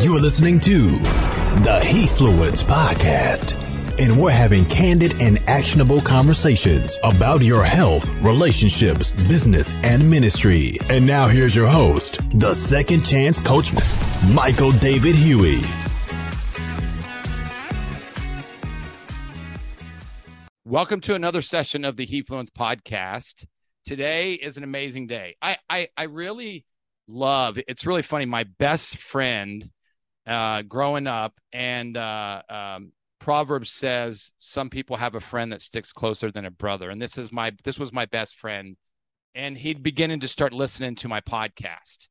You're listening to the Heathfluence Podcast, and we're having candid and actionable conversations about your health, relationships, business, and ministry. And now here's your host, the second chance coach, Michael David Huey. Welcome to another session of the Heathfluence Podcast. Today is an amazing day. I, I, I really love. It's really funny. My best friend uh, growing up, and uh, um, Proverbs says some people have a friend that sticks closer than a brother, and this is my this was my best friend, and he'd beginning to start listening to my podcast,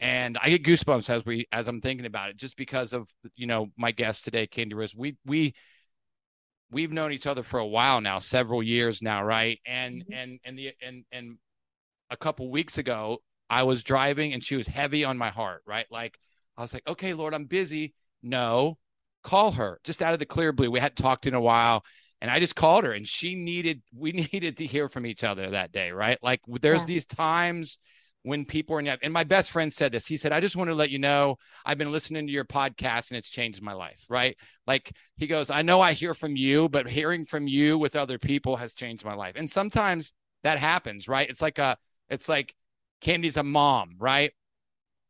and I get goosebumps as we as I'm thinking about it, just because of you know my guest today, Candi Rose. We we we've known each other for a while now, several years now, right? And mm-hmm. and and the and and a couple weeks ago, I was driving and she was heavy on my heart, right? Like I was like, okay, Lord, I'm busy. No, call her just out of the clear blue. We hadn't talked in a while. And I just called her and she needed, we needed to hear from each other that day, right? Like there's yeah. these times when people are in, and my best friend said this. He said, I just want to let you know I've been listening to your podcast and it's changed my life, right? Like he goes, I know I hear from you, but hearing from you with other people has changed my life. And sometimes that happens, right? It's like a, it's like Candi's a mom, right?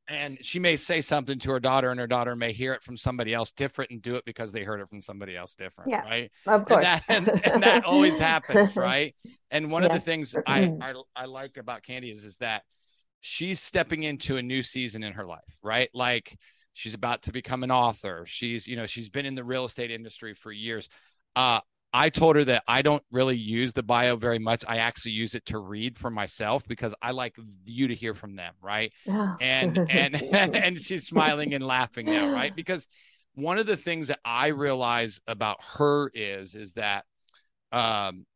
And she may say something to her daughter, and her daughter may hear it from somebody else different and do it because they heard it from somebody else different, yeah, right? Of course. And that, and, and that always happens, right? And one yeah. of the things I, I, I like about Candi is is that she's stepping into a new season in her life, right? Like she's about to become an author. She's, you know, she's been in the real estate industry for years. Uh, I told her that I don't really use the bio very much. I actually use it to read for myself because I like you to hear from them, right? Yeah. And and and she's smiling and laughing now, right? Because one of the things that I realize about her is is that um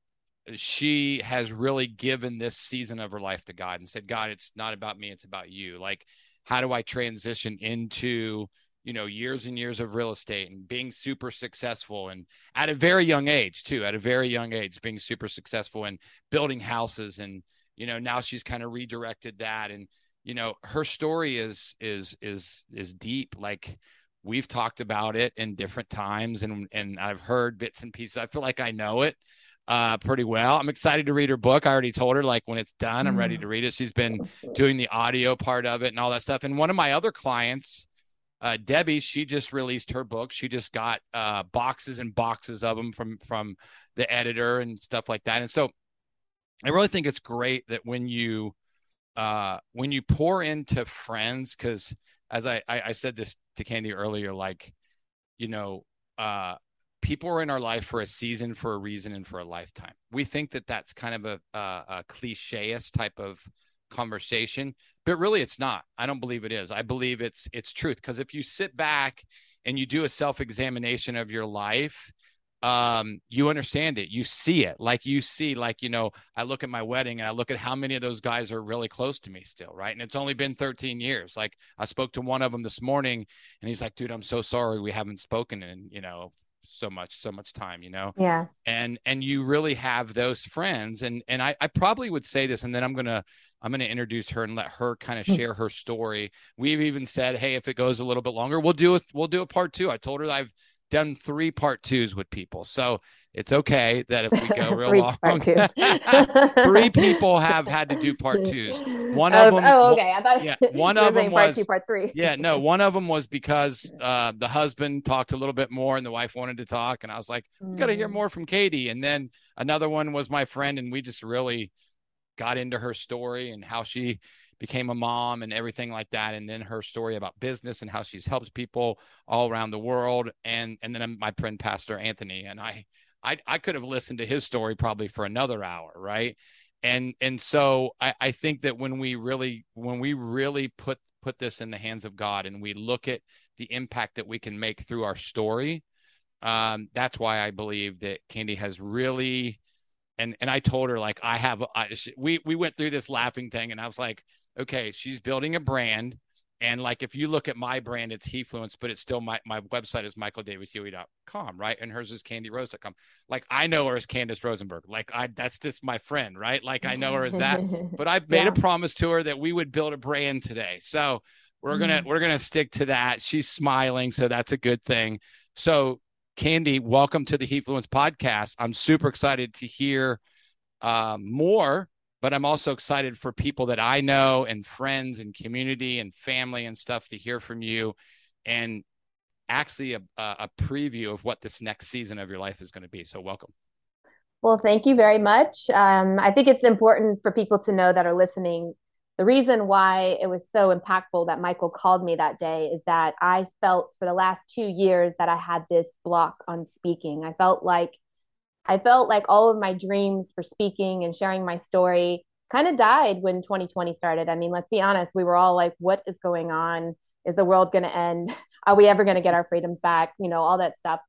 she has really given this season of her life to God and said, God, it's not about me, it's about you. Like, how do I transition into you know years and years of real estate and being super successful and at a very young age too at a very young age being super successful and building houses and you know now she's kind of redirected that and you know her story is is is is deep like we've talked about it in different times and and I've heard bits and pieces I feel like I know it uh, pretty well. I'm excited to read her book. I already told her like when it's done, I'm ready mm. to read it. She's been doing the audio part of it and all that stuff. And one of my other clients, uh, Debbie, she just released her book. She just got uh, boxes and boxes of them from from the editor and stuff like that. And so, I really think it's great that when you uh, when you pour into friends, because as I, I I said this to Candi earlier, like you know, uh, people are in our life for a season, for a reason, and for a lifetime. We think that that's kind of a, a, a cliche-ish type of conversation but really it's not. I don't believe it is. I believe it's it's truth. Because if you sit back and you do a self-examination of your life um you understand it. You see it. Like you see like you know i look at my wedding and i look at how many of those guys are really close to me still right? And it's only been 13 years. Like i spoke to one of them this morning and he's like dude i'm so sorry we haven't spoken in you know so much so much time you know? Yeah. And and you really have those friends. And and i i probably would say this and then i'm gonna i'm gonna introduce her and let her kind of hmm. share her story we've even said hey if it goes a little bit longer we'll do a we'll do a part two i told her i've done three part twos with people. So it's okay that if we go real long, three people have had to do part twos. One of them, oh, okay. I thought yeah, one of them part was two, part three. yeah, no, one of them was because uh, the husband talked a little bit more and the wife wanted to talk, and I was like, we got to hear mm. more from Katie. And then another one was my friend, and we just really got into her story and how she became a mom and everything like that and then her story about business and how she's helped people all around the world. And and then my friend pastor anthony and i i, I could have listened to his story probably for another hour right? And and so I, I think that when we really when we really put put this in the hands of god and we look at the impact that we can make through our story um, that's why i believe that Candi has really and and I told her like I have I, we we went through this laughing thing and I was like okay, she's building a brand. And like if you look at my brand, it's Heathfluence, but it's still my, my website is michaeldavidhuey.com, right? And hers is candirose.com. Like I know her as Candace Rosenberg. Like I that's just my friend, right? Like I know her as that. But I made yeah. a promise to her that we would build a brand today. So we're gonna mm-hmm. we're gonna stick to that. She's smiling, so that's a good thing. So, Candi, welcome to the Heathfluence podcast. I'm super excited to hear um, more, but I'm also excited for people that I know and friends and community and family and stuff to hear from you, and actually a, a preview of what this next season of your life is going to be. So, welcome. Well, thank you very much. Um, I think it's important for people to know that are listening. The reason why it was so impactful that Michael called me that day is that I felt for the last two years that I had this block on speaking. I felt like I felt like all of my dreams for speaking and sharing my story kind of died when 2020 started. I mean, let's be honest, we were all like, what is going on? Is the world going to end? Are we ever going to get our freedoms back? You know, all that stuff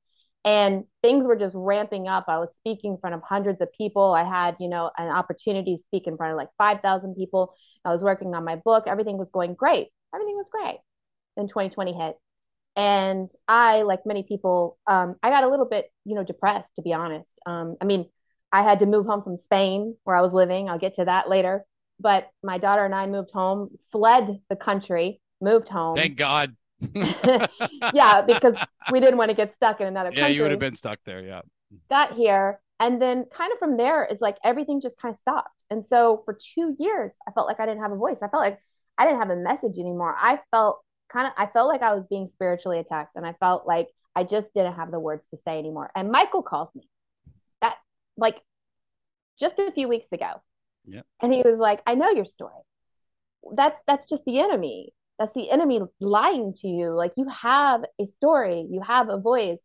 and things were just ramping up. I was speaking in front of hundreds of people. I had, you know, an opportunity to speak in front of like 5,000 people. I was working on my book. Everything was going great. Everything was great. Then 2020 hit. And I, like many people, um, I got a little bit, you know, depressed, to be honest. Um, I mean, I had to move home from Spain where I was living. I'll get to that later. But my daughter and I moved home, fled the country, moved home. Thank God. yeah, because we didn't want to get stuck in another yeah, country. you would have been stuck there. Yeah. Got here. And then kind of from there is like everything just kind of stopped. And so for two years, I felt like I didn't have a voice. I felt like I didn't have a message anymore. I felt kind of, I felt like I was being spiritually attacked and I felt like I just didn't have the words to say anymore. And Michael calls me that like just a few weeks ago. Yeah. And he was like, I know your story. That's that's just the enemy that's the enemy lying to you. Like you have a story, you have a voice.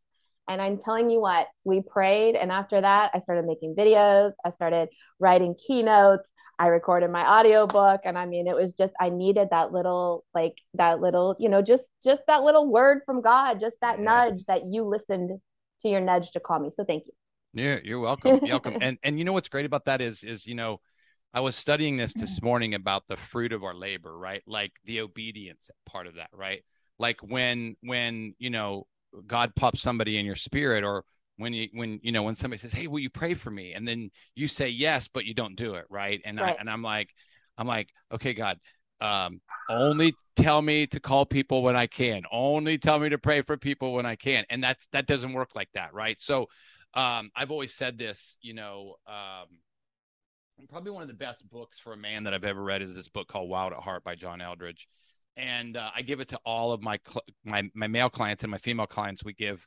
And I'm telling you what, we prayed. And after that, I started making videos. I started writing keynotes. I recorded my audiobook. And I mean, it was just, I needed that little, like that little, you know, just, just that little word from God, just that yeah. nudge that you listened to your nudge to call me. So thank you. Yeah, you're welcome. You're welcome. and, and you know, what's great about that is, is, you know, I was studying this this morning about the fruit of our labor, right? Like the obedience part of that, right? Like when when you know God pops somebody in your spirit, or when you when you know when somebody says, "Hey, will you pray for me?" and then you say yes, but you don't do it, right? And right. I, and I'm like, I'm like, okay, God, um, only tell me to call people when I can. Only tell me to pray for people when I can, and that's that doesn't work like that, right? So, um, I've always said this, you know. Um, probably one of the best books for a man that I've ever read is this book called Wild at Heart by John Eldredge. And uh, I give it to all of my, cl- my my male clients and my female clients. We give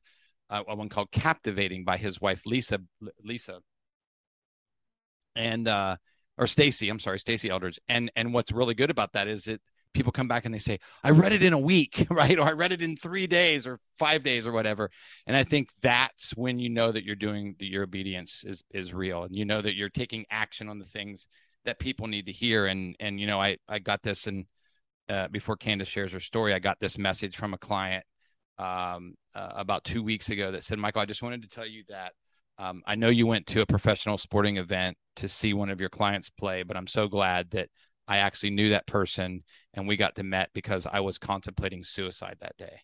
uh, one called Captivating by his wife Lisa Lisa and uh, or Stasi. I'm sorry, Stasi Eldredge. And and what's really good about that is it people come back and they say, I read it in a week, right? Or I read it in three days or five days or whatever. And I think that's when you know that you're doing that your obedience is, is real. And you know that you're taking action on the things that people need to hear. And, and, you know, I, I got this and uh, before Candace shares her story, I got this message from a client um, uh, about two weeks ago that said, Michael, I just wanted to tell you that um, I know you went to a professional sporting event to see one of your clients play, but I'm so glad that I actually knew that person and we got to met because I was contemplating suicide that day.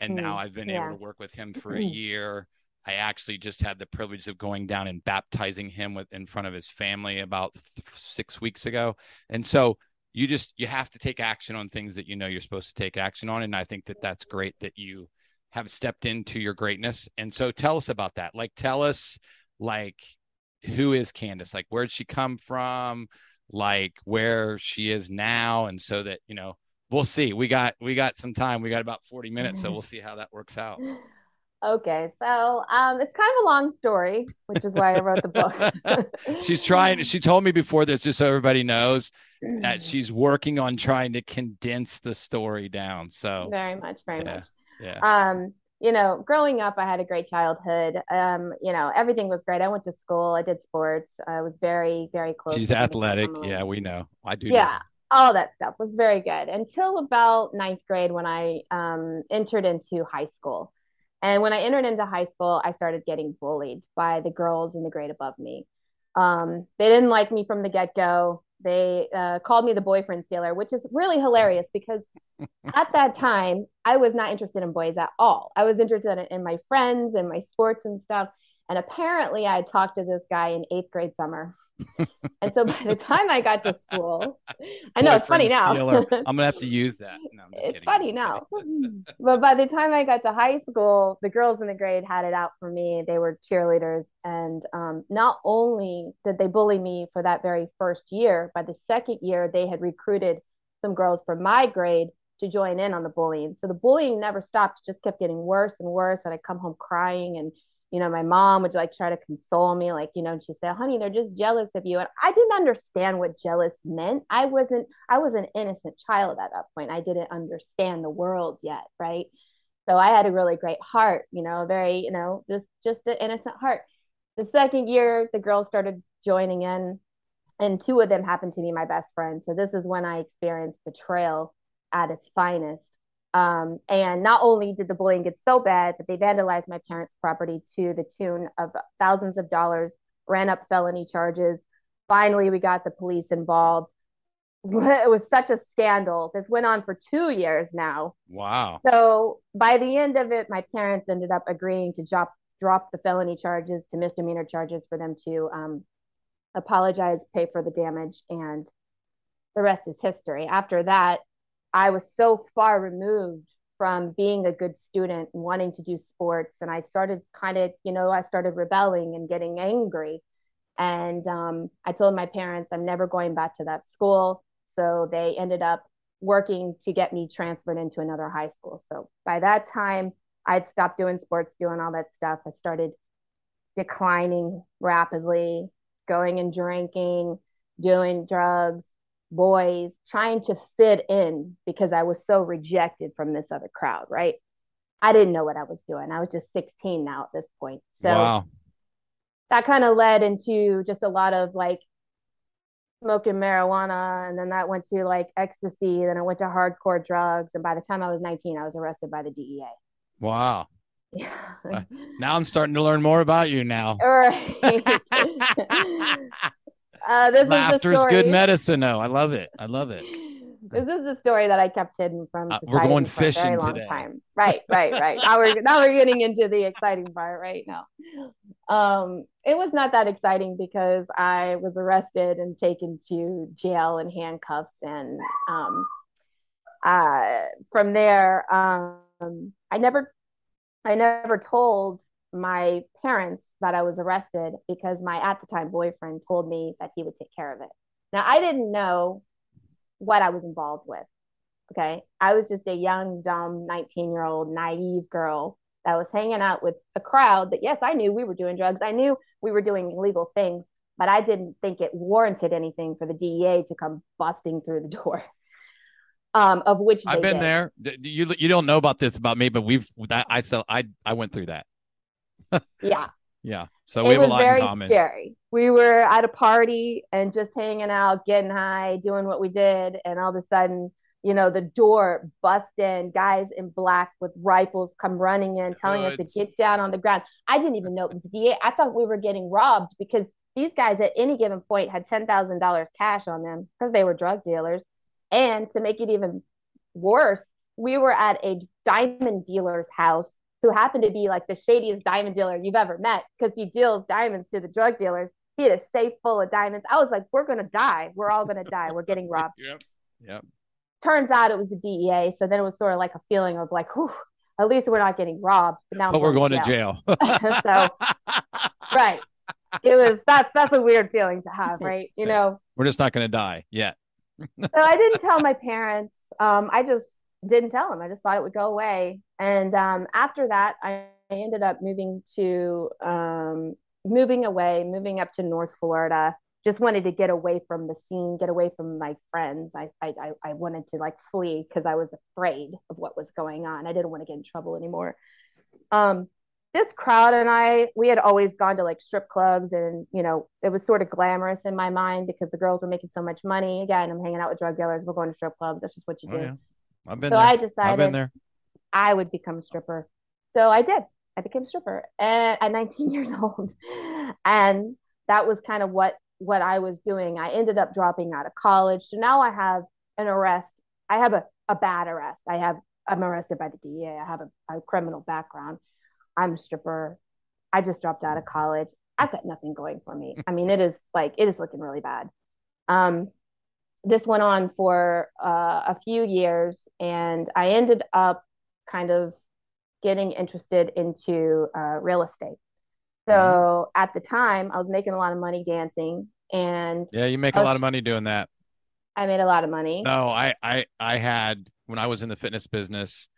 And mm, now I've been yeah. able to work with him for a year. I actually just had the privilege of going down and baptizing him with, in front of his family about th- six weeks ago. And so you just you have to take action on things that you know you're supposed to take action on. And I think that that's great that you have stepped into your greatness. And so tell us about that. Like tell us like who is Candace? Like where'd she come from? Like where she is now and so that you know we'll see. We got we got some time. We got about 40 minutes so we'll see how that works out. Okay so um it's kind of a long story which is why i wrote the book. She's trying she told me before this just so everybody knows that she's working on trying to condense the story down so very much very yeah, much. yeah. Um you know, growing up, I had a great childhood. Um, you know, everything was great. I went to school. I did sports. I was very, very close. She's athletic. Yeah, we know. I do. Yeah, know. all that stuff was very good until about ninth grade when I um, entered into high school. And when I entered into high school, I started getting bullied by the girls in the grade above me. Um, they didn't like me from the get go. They uh, called me the boyfriend stealer, which is really hilarious because at that time, I was not interested in boys at all. I was interested in, in my friends and my sports and stuff. And apparently, I had talked to this guy in eighth grade summer. And so by the time I got to school, I know it's funny now. I'm gonna have to use that. No, it's kidding. funny now. but by the time I got to high school, the girls in the grade had it out for me. They were cheerleaders, and um, not only did they bully me for that very first year, by the second year they had recruited some girls from my grade to join in on the bullying. So the bullying never stopped; it just kept getting worse and worse. And I'd come home crying and you know, my mom would like try to console me, like, you know, and she'd say, honey, they're just jealous of you. And I didn't understand what jealous meant. I wasn't, I was an innocent child at that point. I didn't understand the world yet. Right. So I had a really great heart, you know, very, you know, just, just an innocent heart. The second year, the girls started joining in, and two of them happened to be my best friends. So this is when I experienced betrayal at its finest. Um, and not only did the bullying get so bad that they vandalized my parents' property to the tune of thousands of dollars, ran up felony charges. Finally, we got the police involved. It was such a scandal. This went on for two years now. Wow. So by the end of it, my parents ended up agreeing to drop drop the felony charges to misdemeanor charges for them to um, apologize, pay for the damage, and the rest is history. After that, I was so far removed from being a good student and wanting to do sports. And I started kind of, you know, I started rebelling and getting angry. And um, I told my parents I'm never going back to that school. So they ended up working to get me transferred into another high school. So by that time, I'd stopped doing sports, doing all that stuff. I started declining rapidly, going and drinking, doing drugs, boys, trying to fit in because I was so rejected from this other crowd, right? I didn't know what I was doing. I was just 16 now at this point. So wow. that kind of led into just a lot of like smoking marijuana. And then that went to like ecstasy. Then I went to hardcore drugs. And by the time I was 19, I was arrested by the DEA. Wow. Yeah. Uh, now I'm starting to learn more about you now. Right. Uh, this Laughter's is good medicine. though. I love it. I love it. This is the story that I kept hidden from. Uh, we're going fishing a very long today. Time. Right, right, right. now we're now we're getting into the exciting part right now. Um, it was not that exciting because I was arrested and taken to jail in handcuffs, and um, uh, from there, um, I never, I never told my parents that I was arrested because my at the time boyfriend told me that he would take care of it. Now, I didn't know what I was involved with. Okay. I was just a young, dumb 19 year old, naive girl that was hanging out with a crowd that, yes, I knew we were doing drugs. I knew we were doing illegal things, but I didn't think it warranted anything for the DEA to come busting through the door. Um, of which I've been did. there. You you don't know about this about me, but we've that I sell I I went through that. yeah, yeah. So we have a lot in common. Scary. We were at a party and just hanging out, getting high, doing what we did, and all of a sudden, you know, the door bust in, guys in black with rifles come running in, telling Good. us to get down on the ground. I didn't even know it was the DA. I thought we were getting robbed because these guys at any given point had ten thousand dollars cash on them because they were drug dealers. And to make it even worse, we were at a diamond dealer's house who happened to be like the shadiest diamond dealer you've ever met because he deals diamonds to the drug dealers. He had a safe full of diamonds. I was like, we're going to die. We're all going to die. We're getting robbed. yep. Yep. Turns out it was the DEA. So then it was sort of like a feeling of like, whew, at least we're not getting robbed. But now but we're going to jail. Jail. so, right. It was that's that's a weird feeling to have, right? You know, we're just not going to die yet. so I didn't tell my parents. Um, I just didn't tell them. I just thought it would go away. And um, after that, I ended up moving to um, moving away, moving up to North Florida. Just wanted to get away from the scene, get away from my friends. I I, I wanted to like flee because I was afraid of what was going on. I didn't want to get in trouble anymore. Um, this crowd and I, we had always gone to like strip clubs, and you know, it was sort of glamorous in my mind because the girls were making so much money. Again, I'm hanging out with drug dealers. We're going to strip clubs. That's just what you oh, do. Yeah. I've been so there. I decided I've been there. I would become a stripper. So I did. I became a stripper at, at 19 years old. And that was kind of what what I was doing. I ended up dropping out of college. So now I have an arrest. I have a, a bad arrest. I have I'm arrested by the DEA. I have a, a criminal background. I'm a stripper. I just dropped out of college. I've got nothing going for me. I mean, it is like it is looking really bad. Um, this went on for uh, a few years, and I ended up kind of getting interested into uh, real estate. So mm-hmm. at the time, I was making a lot of money dancing, and yeah, you make was, a lot of money doing that. I made a lot of money. No, I I I had when I was in the fitness business,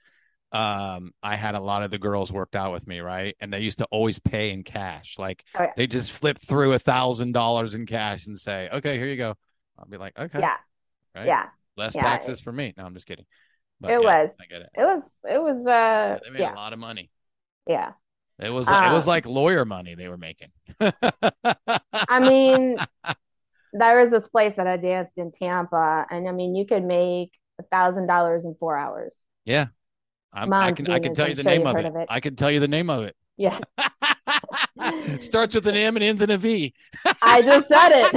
um, I had a lot of the girls worked out with me, right? And they used to always pay in cash. Like oh, yeah. they just flip through a thousand dollars in cash and say, "Okay, here you go." I'll be like, "Okay, yeah, right? yeah, less yeah. taxes for me." No, I'm just kidding. But, it yeah, was. I get it. It was. It was. Uh, yeah, they made a lot of money. Yeah. It was. Um, it was like lawyer money they were making. I mean, there was this place that I danced in Tampa, and I mean, you could make a thousand dollars in four hours. Yeah, i can. I can tell you the name of it. of it. I can tell you the name of it. Yeah. Starts with an M and ends in a V. I just said it.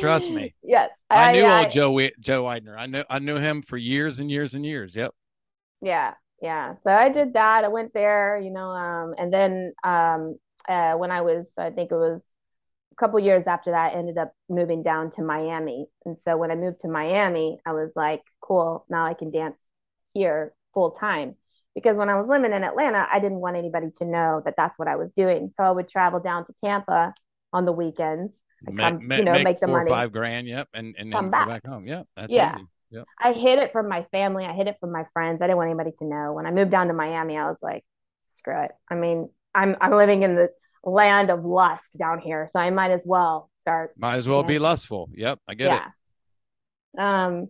Trust me. Yes, I, I knew I, old Joe Joe Redner. I knew I knew him for years and years and years. Yep. Yeah, yeah. So I did that. I went there, you know, um, and then um, uh, when I was, I think it was a couple years after that, I ended up moving down to Miami. And so when I moved to Miami, I was like, cool, now I can dance here full time. Because when I was living in Atlanta, I didn't want anybody to know that that's what I was doing. So I would travel down to Tampa on the weekends. Come, you know, make, make the money, five grand. Yep, and and come back. back. home. Yep, that's yeah. easy. Yep. I hid it from my family. I hid it from my friends. I didn't want anybody to know. When I moved down to Miami, I was like, screw it. I mean, I'm I'm living in the land of lust down here, so I might as well start. Might as well be lustful. Yep, I get yeah. it. Um,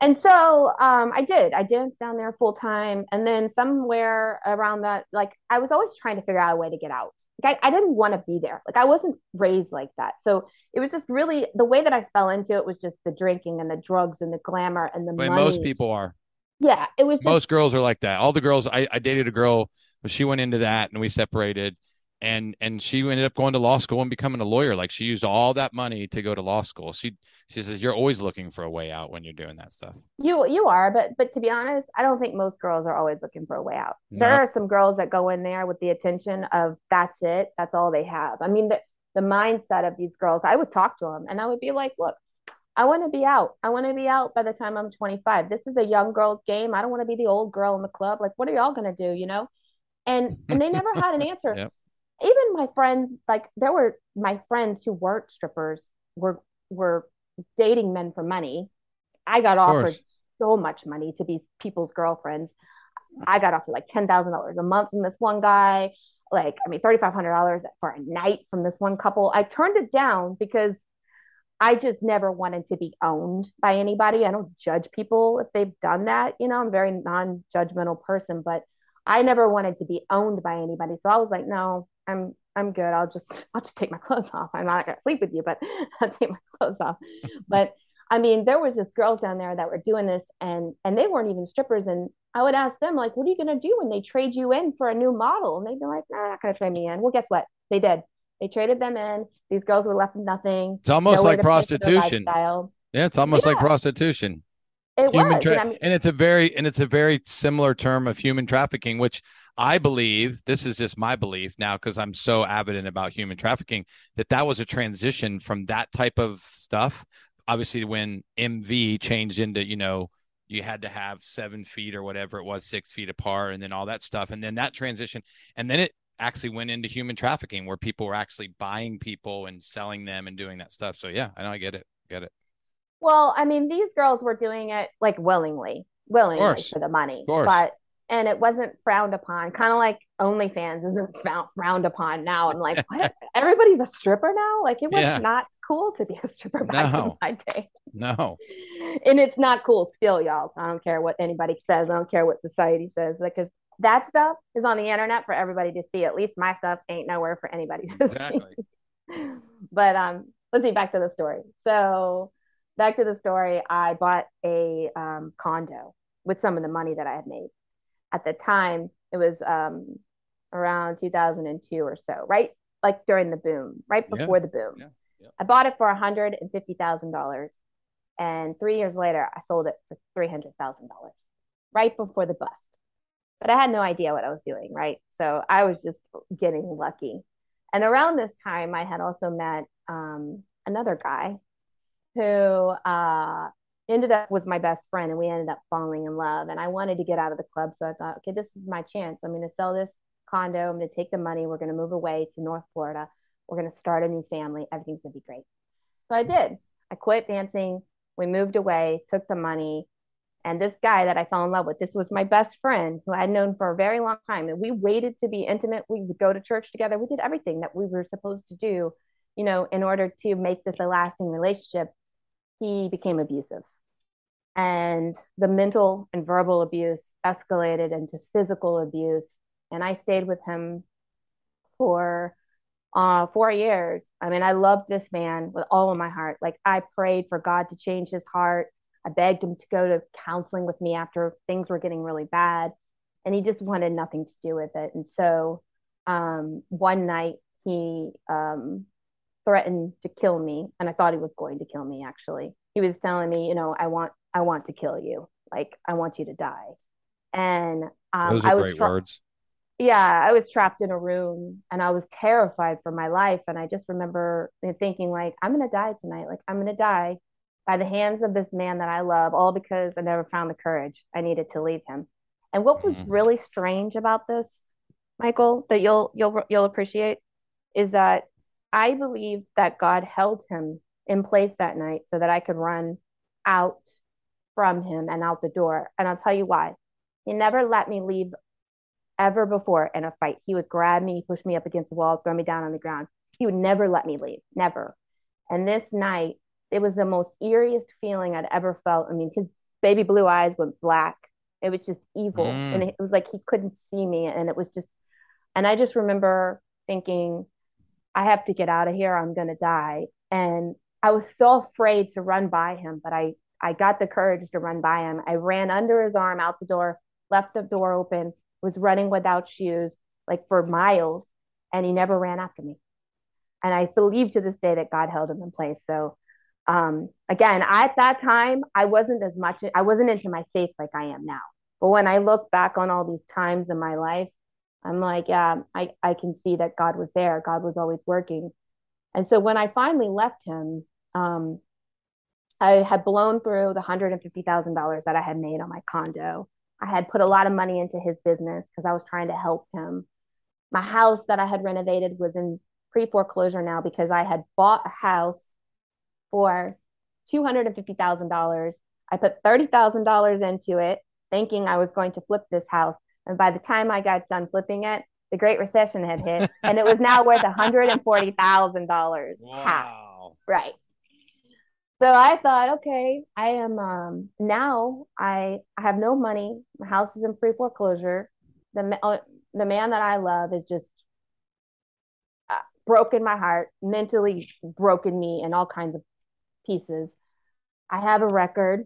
and so um, I did. I danced down there full time, and then somewhere around that, like I was always trying to figure out a way to get out. Like I, I didn't want to be there. Like I wasn't raised like that, so it was just really the way that I fell into it was just the drinking and the drugs and the glamour and the Wait, money. Most people are. Yeah, it was. Just... Most girls are like that. All the girls I, I dated a girl, but she went into that, and we separated and and she ended up going to law school and becoming a lawyer like she used all that money to go to law school she she says you're always looking for a way out when you're doing that stuff you you are but but to be honest i don't think most girls are always looking for a way out no. there are some girls that go in there with the attention of that's it that's all they have i mean the, the mindset of these girls i would talk to them and i would be like look I want to be out. I want to be out by the time I'm 25. This is a young girl's game. I don't want to be the old girl in the club. Like, what are y'all gonna do? You know? And and they never had an answer. yep even my friends, like there were my friends who weren't strippers were were dating men for money. I got offered so much money to be people's girlfriends. I got offered like ten thousand dollars a month from this one guy. Like, I mean, thirty five hundred dollars for a night from this one couple. I turned it down because I just never wanted to be owned by anybody. I don't judge people if they've done that. You know, I'm a very non judgmental person, but I never wanted to be owned by anybody. So I was like, no, I'm I'm good. I'll just I'll just take my clothes off. I'm not gonna sleep with you, but I'll take my clothes off. but I mean, there was just girls down there that were doing this and and they weren't even strippers. And I would ask them, like, what are you gonna do when they trade you in for a new model? And they'd be like, nah, they're not gonna trade me in. Well, guess what? They did. They traded them in. These girls were left with nothing. It's almost like prostitution. Yeah, it's almost yeah. like prostitution. It human was, tra- I mean, and it's a very and it's a very similar term of human trafficking, which I believe this is just my belief now because I'm so avid about human trafficking that that was a transition from that type of stuff. Obviously, when MV changed into you know you had to have seven feet or whatever it was, six feet apart, and then all that stuff, and then that transition, and then it actually went into human trafficking where people were actually buying people and selling them and doing that stuff. So yeah, I know I get it, get it. Well, I mean, these girls were doing it like willingly, willingly for the money, but and it wasn't frowned upon. Kind of like OnlyFans isn't frowned upon now. I'm like, what? Everybody's a stripper now. Like it was yeah. not cool to be a stripper back no. in my day. No, and it's not cool still, y'all. I don't care what anybody says. I don't care what society says because that stuff is on the internet for everybody to see. At least my stuff ain't nowhere for anybody to exactly. see. but um, let's see. Back to the story. So back to the story, I bought a um, condo with some of the money that I had made. At the time, it was um, around 2002 or so, right? Like during the boom, right before yeah. the boom. Yeah. Yeah. I bought it for $150,000. And three years later, I sold it for $300,000 right before the bust. but I had no idea what I was doing, right? So I was just getting lucky. And around this time, I had also met um, another guy who uh, ended up with my best friend, and we ended up falling in love. And I wanted to get out of the club, so I thought, okay, this is my chance. I'm going to sell this condo. I'm going to take the money. We're going to move away to North Florida. We're going to start a new family. Everything's going to be great. So I did. I quit dancing. We moved away, took the money. And this guy that I fell in love with, this was my best friend who I had known for a very long time. And we waited to be intimate. We would go to church together. We did everything that we were supposed to do, you know, in order to make this a lasting relationship. He became abusive. And the mental and verbal abuse escalated into physical abuse. And I stayed with him for uh, four years. I mean, I loved this man with all of my heart. Like, I prayed for God to change his heart. I begged him to go to counseling with me after things were getting really bad. And he just wanted nothing to do with it. And so um, one night he um, threatened to kill me. And I thought he was going to kill me, actually. He was telling me, you know, I want, I want to kill you. Like, I want you to die. And um, those are I was great tra- words yeah, I was trapped in a room and I was terrified for my life. And I just remember thinking, like, I'm going to die tonight. Like, I'm going to die by the hands of this man that I love, all because I never found the courage I needed to leave him. And what was Mhm. really strange about this, Michael, that you'll you'll you'll appreciate, is that I believe that God held him in place that night so that I could run out from him and out the door. And I'll tell you why. He never let me leave ever before in a fight. He would grab me, push me up against the wall, throw me down on the ground. He would never let me leave, never. And this night, it was the most eeriest feeling I'd ever felt. I mean, his baby blue eyes went black. It was just evil. Mm. And it was like he couldn't see me. And it was just, and I just remember thinking, I have to get out of here. I'm going to die. And I was so afraid to run by him, but I, I got the courage to run by him. I ran under his arm out the door, left the door open, was running without shoes, like for miles, and he never ran after me. And I believe to this day that God held him in place. So, um, again, at that time, I wasn't as much, I wasn't into my faith like I am now. But when I look back on all these times in my life, I'm like, yeah, I, I can see that God was there. God was always working. And so when I finally left him, um, I had blown through the $150,000 that I had made on my condo. I had put a lot of money into his business because I was trying to help him. My house that I had renovated was in pre foreclosure now because I had bought a house for $250,000. I put $30,000 into it, thinking I was going to flip this house. And by the time I got done flipping it, the Great Recession had hit, and it was now worth $140,000 half. Right. So I thought, okay, I am um, now I I have no money. My house is in free foreclosure. The uh, the man that I love is just uh, broken my heart, mentally broken me in all kinds of pieces. I have a record.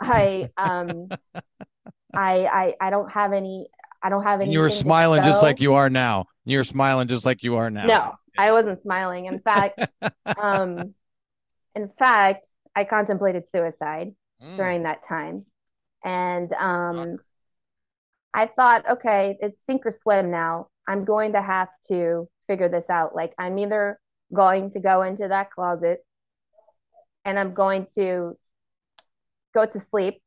I um I I I don't have any I don't have any. You were smiling just like you are now. You were smiling just like you are now. No, I wasn't smiling. In fact, um, in fact, I contemplated suicide Mm. during that time, and um, I thought, okay, it's sink or swim now. I'm going to have to figure this out. Like, I'm either going to go into that closet and I'm going to go to sleep,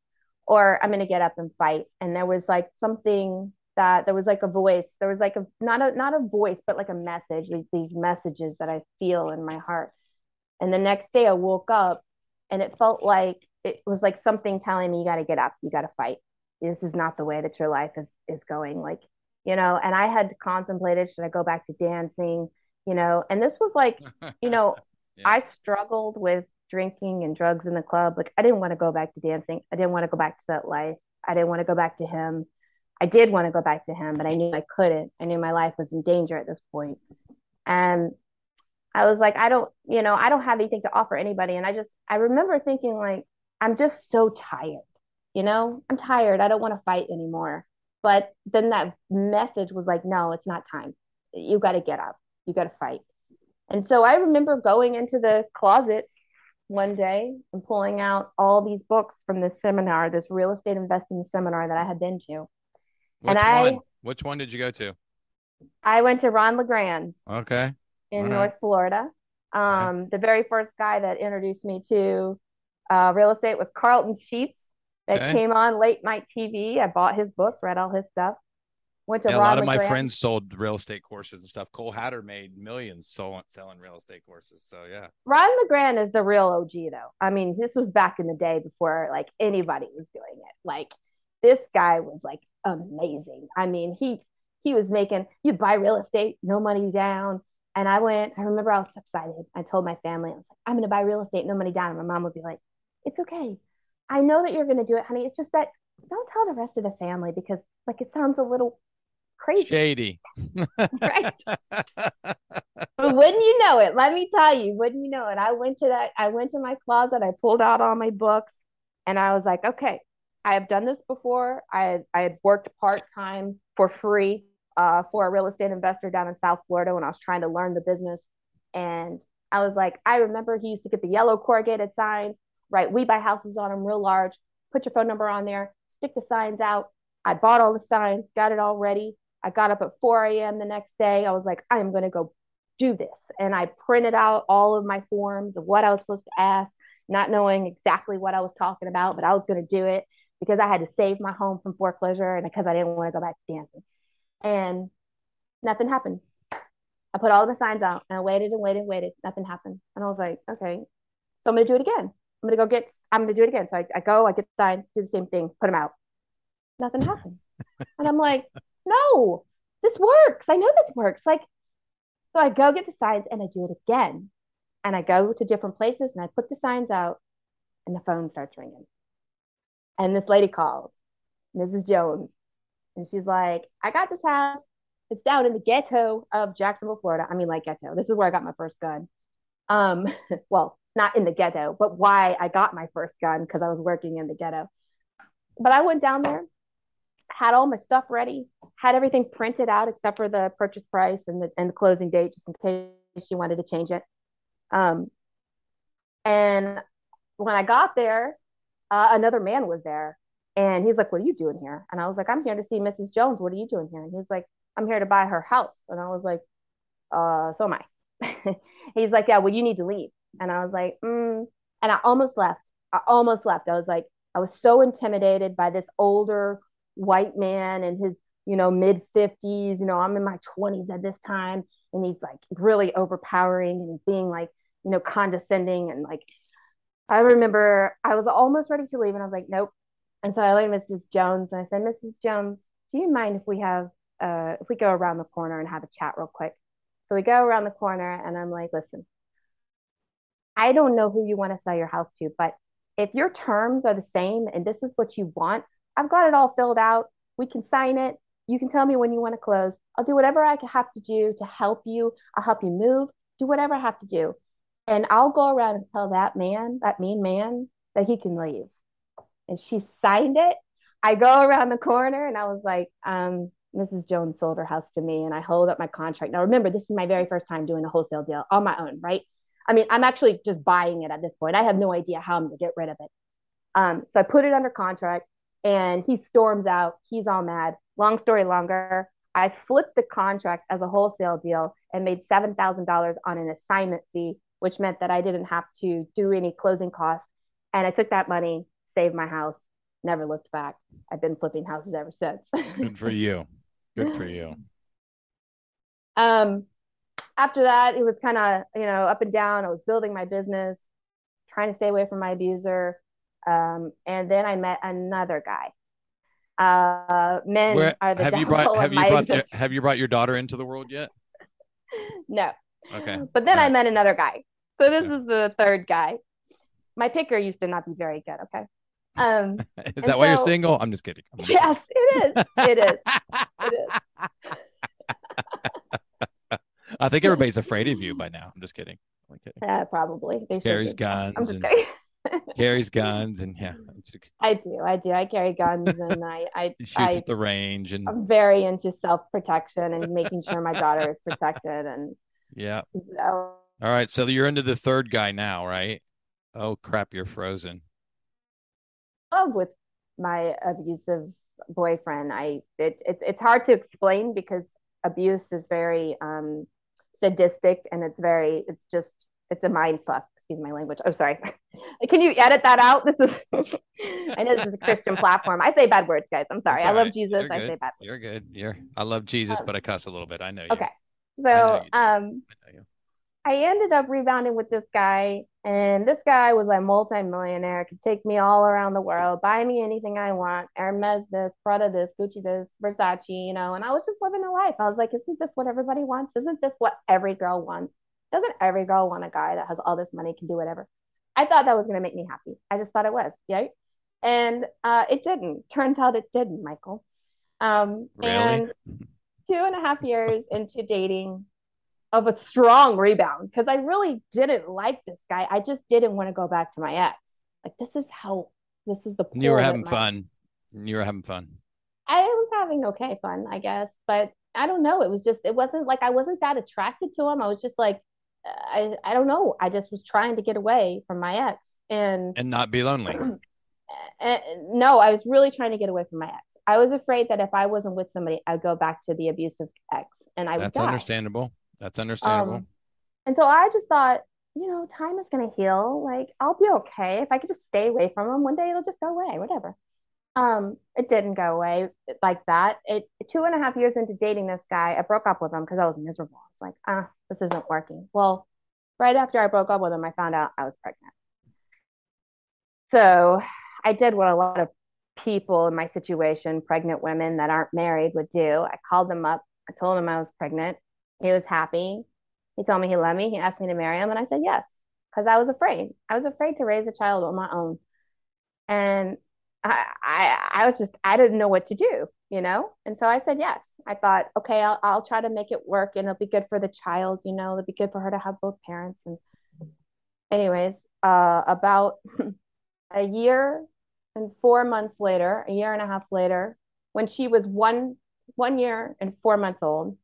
or I'm going to get up and fight. And there was like something that there was like a voice. There was like a not a not a voice, but like a message. These these messages that I feel in my heart. And the next day, I woke up, and it felt like it was like something telling me, "You got to get up. You got to fight. This is not the way that your life is is going." Like you know. And I had contemplated, should I go back to dancing? You know. And this was like, you know, Yeah. I struggled with drinking and drugs in the club. Like I didn't want to go back to dancing. I didn't want to go back to that life. I didn't want to go back to him. I did want to go back to him, but I knew I couldn't. I knew my life was in danger at this point. And I was like, I don't, you know, I don't have anything to offer anybody. And I just, I remember thinking, like, I'm just so tired, you know, I'm tired. I don't want to fight anymore. But then that message was like, no, it's not time. You got to get up. You got to fight. And so I remember going into the closet one day and pulling out all these books from this seminar, this real estate investing seminar that I had been to. Which and one? Which one did you go to? I went to Ron LeGrand Okay. In right. North Florida. Um, the very first guy that introduced me to uh, real estate was Carlton Sheets that Okay. came on late night TV. I bought his books, read all his stuff. Went to Yeah, a lot of my LeGrand. friends sold real estate courses and stuff. Cole Hatter made millions selling selling real estate courses. So yeah. Ron LeGrand is the real OG though. I mean, this was back in the day before like anybody was doing it. Like this guy was like amazing. I mean, he he was making you buy real estate, no money down. And I went, I remember I was excited. I told my family, I was like, I'm gonna buy real estate, no money down. And my mom would be like, It's okay. I know that you're gonna do it, honey. It's just that don't tell the rest of the family because like it sounds a little crazy. Shady. Right. But wouldn't you know it? Let me tell you, wouldn't you know it? I went to that, I went to my closet, I pulled out all my books, and I was like, okay, I have done this before. I had, I had worked part-time for free uh, for a real estate investor down in South Florida when I was trying to learn the business. And I was like, I remember he used to get the yellow corrugated signs, right? We buy houses on them real large. Put your phone number on there, stick the signs out. I bought all the signs, got it all ready. I got up at 4 a.m. the next day. I was like, I am going to go do this. And I printed out all of my forms of what I was supposed to ask, not knowing exactly what I was talking about, but I was going to do it because I had to save my home from foreclosure and because I didn't want to go back to dancing. And nothing happened. I put all the signs out and I waited and waited and waited. Nothing happened. And I was like, okay, so I'm going to do it again. I'm going to go get, I'm going to do it again. So I, I go, I get the signs, do the same thing, put them out. Nothing happened. and I'm like, no, this works. I know this works. Like, so I go get the signs and I do it again. And I go to different places and I put the signs out and the phone starts ringing. And this lady calls, Mrs. Jones. And she's like, I got this house. It's down in the ghetto of Jacksonville, Florida. I mean, like ghetto. This is where I got my first gun. Um, well, not in the ghetto, but why I got my first gun because I was working in the ghetto. But I went down there, had all my stuff ready, had everything printed out except for the purchase price and the and the closing date, just in case she wanted to change it. Um, and when I got there, uh, another man was there, and he's like, "What are you doing here?" And I was like, "I'm here to see Mrs. Jones. What are you doing here?" And he's like, "I'm here to buy her house." And I was like, "Uh, so am I." he's like, "Yeah, well, you need to leave." And I was like, mm. and I almost left. I almost left. I was like, I was so intimidated by this older white man and his, you know, mid 50s. You know, I'm in my 20s at this time. And he's like really overpowering and being like, you know, condescending. And like, I remember I was almost ready to leave and I was like, nope. And so I looked at Mrs. Jones and I said, Mrs. Jones, do you mind if we have, uh, if we go around the corner and have a chat real quick? So we go around the corner and I'm like, listen, I don't know who you want to sell your house to, but if your terms are the same and this is what you want, I've got it all filled out. We can sign it. You can tell me when you want to close. I'll do whatever I have to do to help you. I'll help you move, do whatever I have to do. And I'll go around and tell that man, that mean man, that he can leave. And she signed it. I go around the corner and I was like, um, Mrs. Jones sold her house to me and I hold up my contract. Now, remember, this is my very first time doing a wholesale deal on my own, right? I mean, I'm actually just buying it at this point. I have no idea how I'm to get rid of it. Um, so I put it under contract and he storms out. He's all mad. Long story longer, I flipped the contract as a wholesale deal and made $7,000 on an assignment fee, which meant that I didn't have to do any closing costs. And I took that money, saved my house, never looked back. I've been flipping houses ever since. Good for you. Good for you. um, after that, it was kind of, you know, up and down. I was building my business, trying to stay away from my abuser. Um, and then I met another guy. Uh, men Where, are the have you brought have you brought your, have you brought your daughter into the world yet? no. Okay. But then I Yeah. met another guy. So this Okay. is the third guy. My picker used to not be very good. Okay. Um, Is that why you're single? I'm just kidding. I'm just yes, it is. It is. It is. I think everybody's afraid of you by now. I'm just kidding. I'm kidding. Uh, probably. They Carries guns and carries guns and yeah, I do. I do. I carry guns and I, I, he shoots I at the range and I'm very into self protection and making sure my daughter is protected. And yeah. so, All right, so you're into the third guy now, right? Oh crap, you're frozen. Love with my abusive boyfriend. I it, it it's hard to explain because abuse is very um, sadistic and it's very it's just it's a mind fuck. Excuse my language. I'm oh, sorry. Can you edit that out? This is I know this is a Christian platform. I say bad words, guys. I'm sorry. I love Jesus. I say bad. Words. You're good. You're I love Jesus, um, but I cuss a little bit. I know you. Okay. So um I ended up rebounding with this guy, and this guy was a multi-millionaire, could take me all around the world, buy me anything I want, Hermes this, Prada this, Gucci this, Versace, you know, and I was just living a life. I was like, isn't this what everybody wants? Isn't this what every girl wants? Doesn't every girl want a guy that has all this money, can do whatever? I thought that was going to make me happy. I just thought it was, right? And uh, it didn't. Turns out it didn't, Michael. Um, really? And two and a half years into dating, of a strong rebound because I really didn't like this guy. I just didn't want to go back to my ex. Like this is how this is the. You were having my, fun. You were having fun. I was having okay fun, I guess, but I don't know. It was just it wasn't like I wasn't that attracted to him. I was just like I I don't know. I just was trying to get away from my ex and and not be lonely. and, eh, eh, no, I was really trying to get away from my ex. I was afraid that if I wasn't with somebody, I'd go back to the abusive ex, and I would. That's understandable. That's understandable. Um, and so I just thought, you know, time is going to heal. Like, I'll be okay. If I could just stay away from him, one day it'll just go away, whatever. Um, it didn't go away like that. It two and a half years into dating this guy, I broke up with him because I was miserable. I was like, ah, this isn't working. Well, right after I broke up with him, I found out I was pregnant. So I did what a lot of people in my situation, pregnant women that aren't married, would do. I called them up. I told them I was pregnant. He was happy. He told me he loved me. He asked me to marry him, and I said yes because I was afraid. I was afraid to raise a child on my own, and I, I, I was just I didn't know what to do, you know. And so I said yes. I thought, okay, I'll, I'll try to make it work, and it'll be good for the child, you know. It'll be good for her to have both parents. And anyways, uh, about a year and four months later, a year and a half later, when she was one one year and four months old,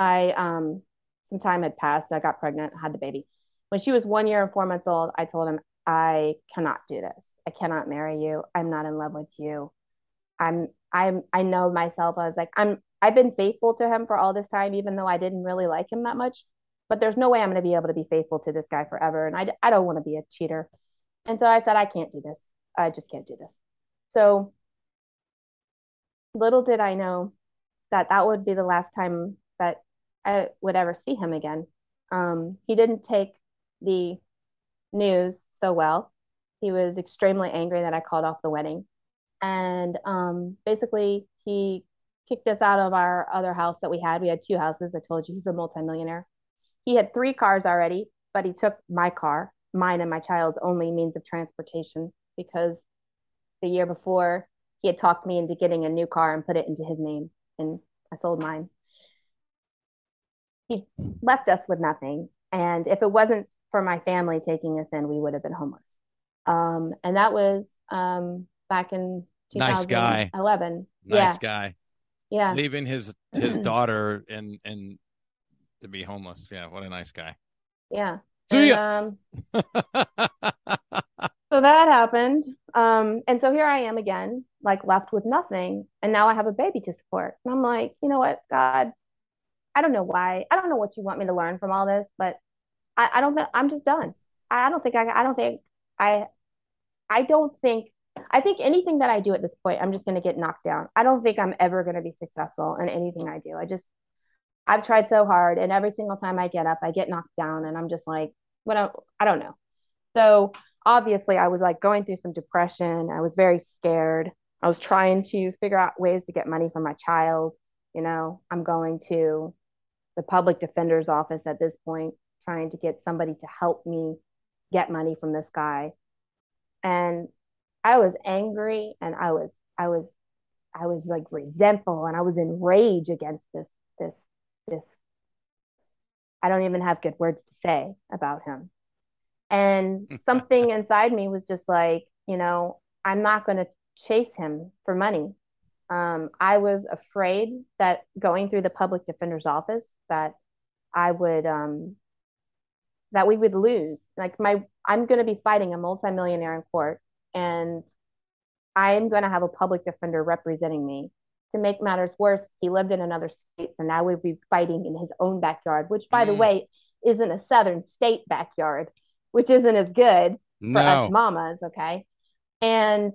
I um some time had passed. I got pregnant, had the baby. When she was one year and four months old, I told him, I cannot do this. I cannot marry you. I'm not in love with you. I'm I'm I know myself. I was like, I'm I've been faithful to him for all this time, even though I didn't really like him that much. But there's no way I'm going to be able to be faithful to this guy forever. And I, I don't want to be a cheater. And so I said, I can't do this. I just can't do this. So little did I know that that would be the last time I would ever see him again. Um, he didn't take the news so well. He was extremely angry that I called off the wedding. And um, basically, he kicked us out of our other house that we had. We had two houses. I told you he's a multimillionaire. He had three cars already, but he took my car, mine and my child's only means of transportation, because the year before he had talked me into getting a new car and put it into his name, and I sold mine he left us with nothing. And if it wasn't for my family taking us in, we would have been homeless. Um, and that was um, back in 2011. Nice guy. Nice yeah. guy. Yeah. Leaving his his daughter and and to be homeless. Yeah, what a nice guy. Yeah. And, um, so that happened. Um, and so here I am again, like left with nothing. And now I have a baby to support. And I'm like, you know what, God, I don't know why. I don't know what you want me to learn from all this, but I, I don't think I'm just done. I, I don't think I, I don't think I, I don't think, I think anything that I do at this point, I'm just going to get knocked down. I don't think I'm ever going to be successful in anything I do. I just, I've tried so hard and every single time I get up, I get knocked down and I'm just like, what, I, I don't know. So obviously I was like going through some depression. I was very scared. I was trying to figure out ways to get money for my child. You know, I'm going to the public defender's office at this point, trying to get somebody to help me get money from this guy. And I was angry and I was, I was, I was like resentful and I was in rage against this, this, this. I don't even have good words to say about him. And something inside me was just like, you know, I'm not going to chase him for money. Um, I was afraid that going through the public defender's office that I would um, that we would lose. Like my, I'm going to be fighting a multimillionaire in court, and I'm going to have a public defender representing me. To make matters worse, he lived in another state, so now we'd be fighting in his own backyard, which, by mm. the way, isn't a southern state backyard, which isn't as good for no. us mamas. Okay. And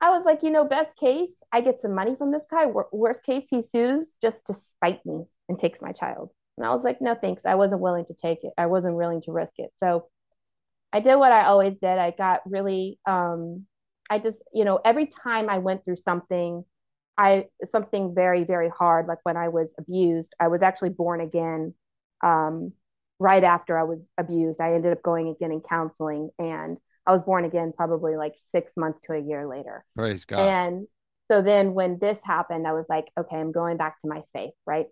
I was like, you know, best case, I get some money from this guy. Worst case, he sues just to spite me and takes my child. And I was like, no, thanks. I wasn't willing to take it. I wasn't willing to risk it. So I did what I always did. I got really, um, I just, you know, every time I went through something, I something very, very hard, like when I was abused, I was actually born again. Um, right after I was abused, I ended up going again in counseling, and I was born again probably like six months to a year later. Praise God. And so then when this happened, I was like, okay, I'm going back to my faith, right?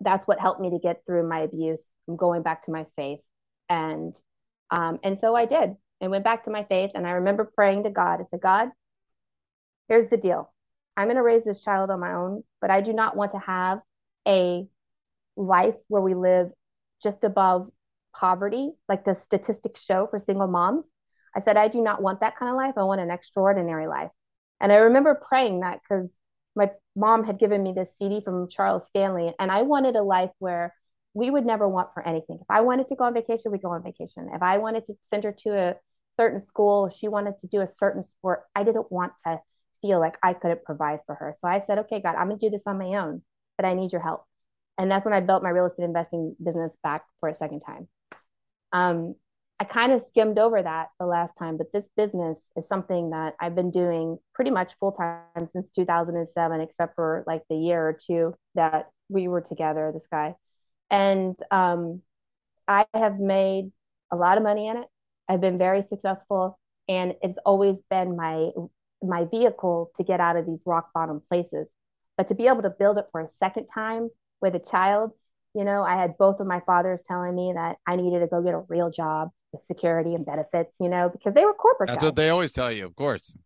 That's what helped me to get through my abuse. I'm going back to my faith, and um, and so I did. I went back to my faith, and I remember praying to God. I said, God, here's the deal. I'm going to raise this child on my own, but I do not want to have a life where we live just above poverty, like the statistics show for single moms. I said, I do not want that kind of life. I want an extraordinary life. And I remember praying that because my mom had given me this CD from Charles Stanley, and I wanted a life where we would never want for anything. If I wanted to go on vacation, we'd go on vacation. If I wanted to send her to a certain school, she wanted to do a certain sport, I didn't want to feel like I couldn't provide for her. So I said, okay, God, I'm going to do this on my own, but I need your help. And that's when I built my real estate investing business back for a second time. Um, I kind of skimmed over that the last time, but this business is something that I've been doing pretty much full time since 2007, except for like the year or two that we were together, this guy. And um, I have made a lot of money in it. I've been very successful, and it's always been my my vehicle to get out of these rock bottom places. But to be able to build it for a second time with a child, you know, I had both of my fathers telling me that I needed to go get a real job security and benefits, you know, because they were corporate. That's what they always tell you, of course.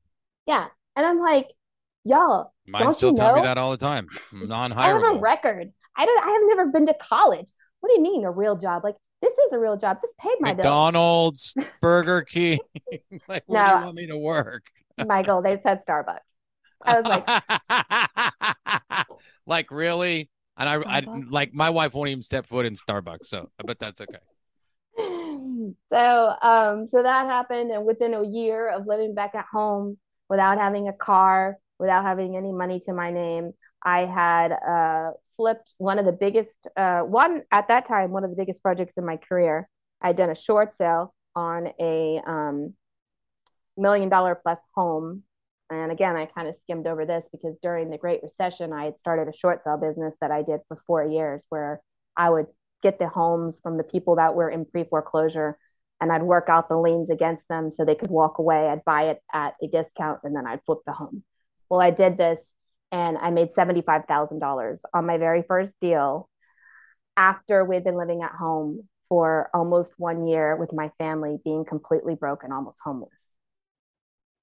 Yeah. And I'm like, y'all, mine don't still you tell know? me that all the time. Non I have a record. I don't I have never been to college. What do you mean a real job? Like this is a real job. This paid my bill. McDonald's, Burger King. like, where no, do you want me to work? Michael, they said Starbucks. I was like, like really? And I, I, like my wife won't even step foot in Starbucks, so but that's okay. So, um, so that happened, and within a year of living back at home without having a car, without having any money to my name, I had uh, flipped one of the biggest, uh, one at that time, one of the biggest projects in my career. I'd done a short sale on a um, million dollar plus home. And again, I kind of skimmed over this because during the Great Recession, I had started a short sale business that I did for four years where I would get the homes from the people that were in pre foreclosure and I'd work out the liens against them so they could walk away. I'd buy it at a discount and then I'd flip the home. Well, I did this and I made $75,000 on my very first deal after we'd been living at home for almost one year with my family being completely broken, almost homeless.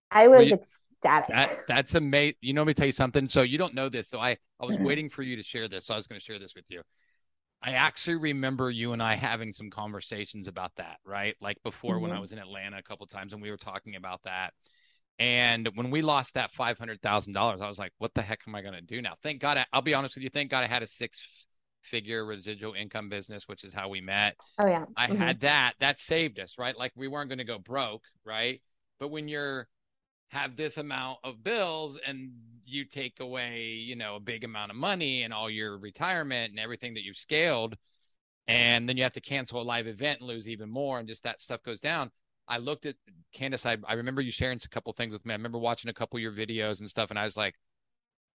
I was well, you, ecstatic. That, that's amazing. You know, let me tell you something. So you don't know this. So I, I was mm-hmm. waiting for you to share this. So I was going to share this with you. I actually remember you and I having some conversations about that, right? Like before mm-hmm. when I mm-hmm. was in Atlanta a couple times and we were talking about that. And when we lost that five hundred thousand dollars, I was like, "What the heck am I going to do now?" Thank God, I, will be honest with you. Thank God, I had a six-figure residual income business, which is how we met. Oh yeah, I mm-hmm. had that. That saved us, right? Like we weren't going to go broke, right? But when you're have this amount of bills and you take away, you know, a big amount of money and all your retirement and everything that you've scaled, and then you have to cancel a live event and lose even more, and just that stuff goes down. I looked at Candace. I, I remember you sharing a couple things with me. I remember watching a couple of your videos and stuff, and I was like,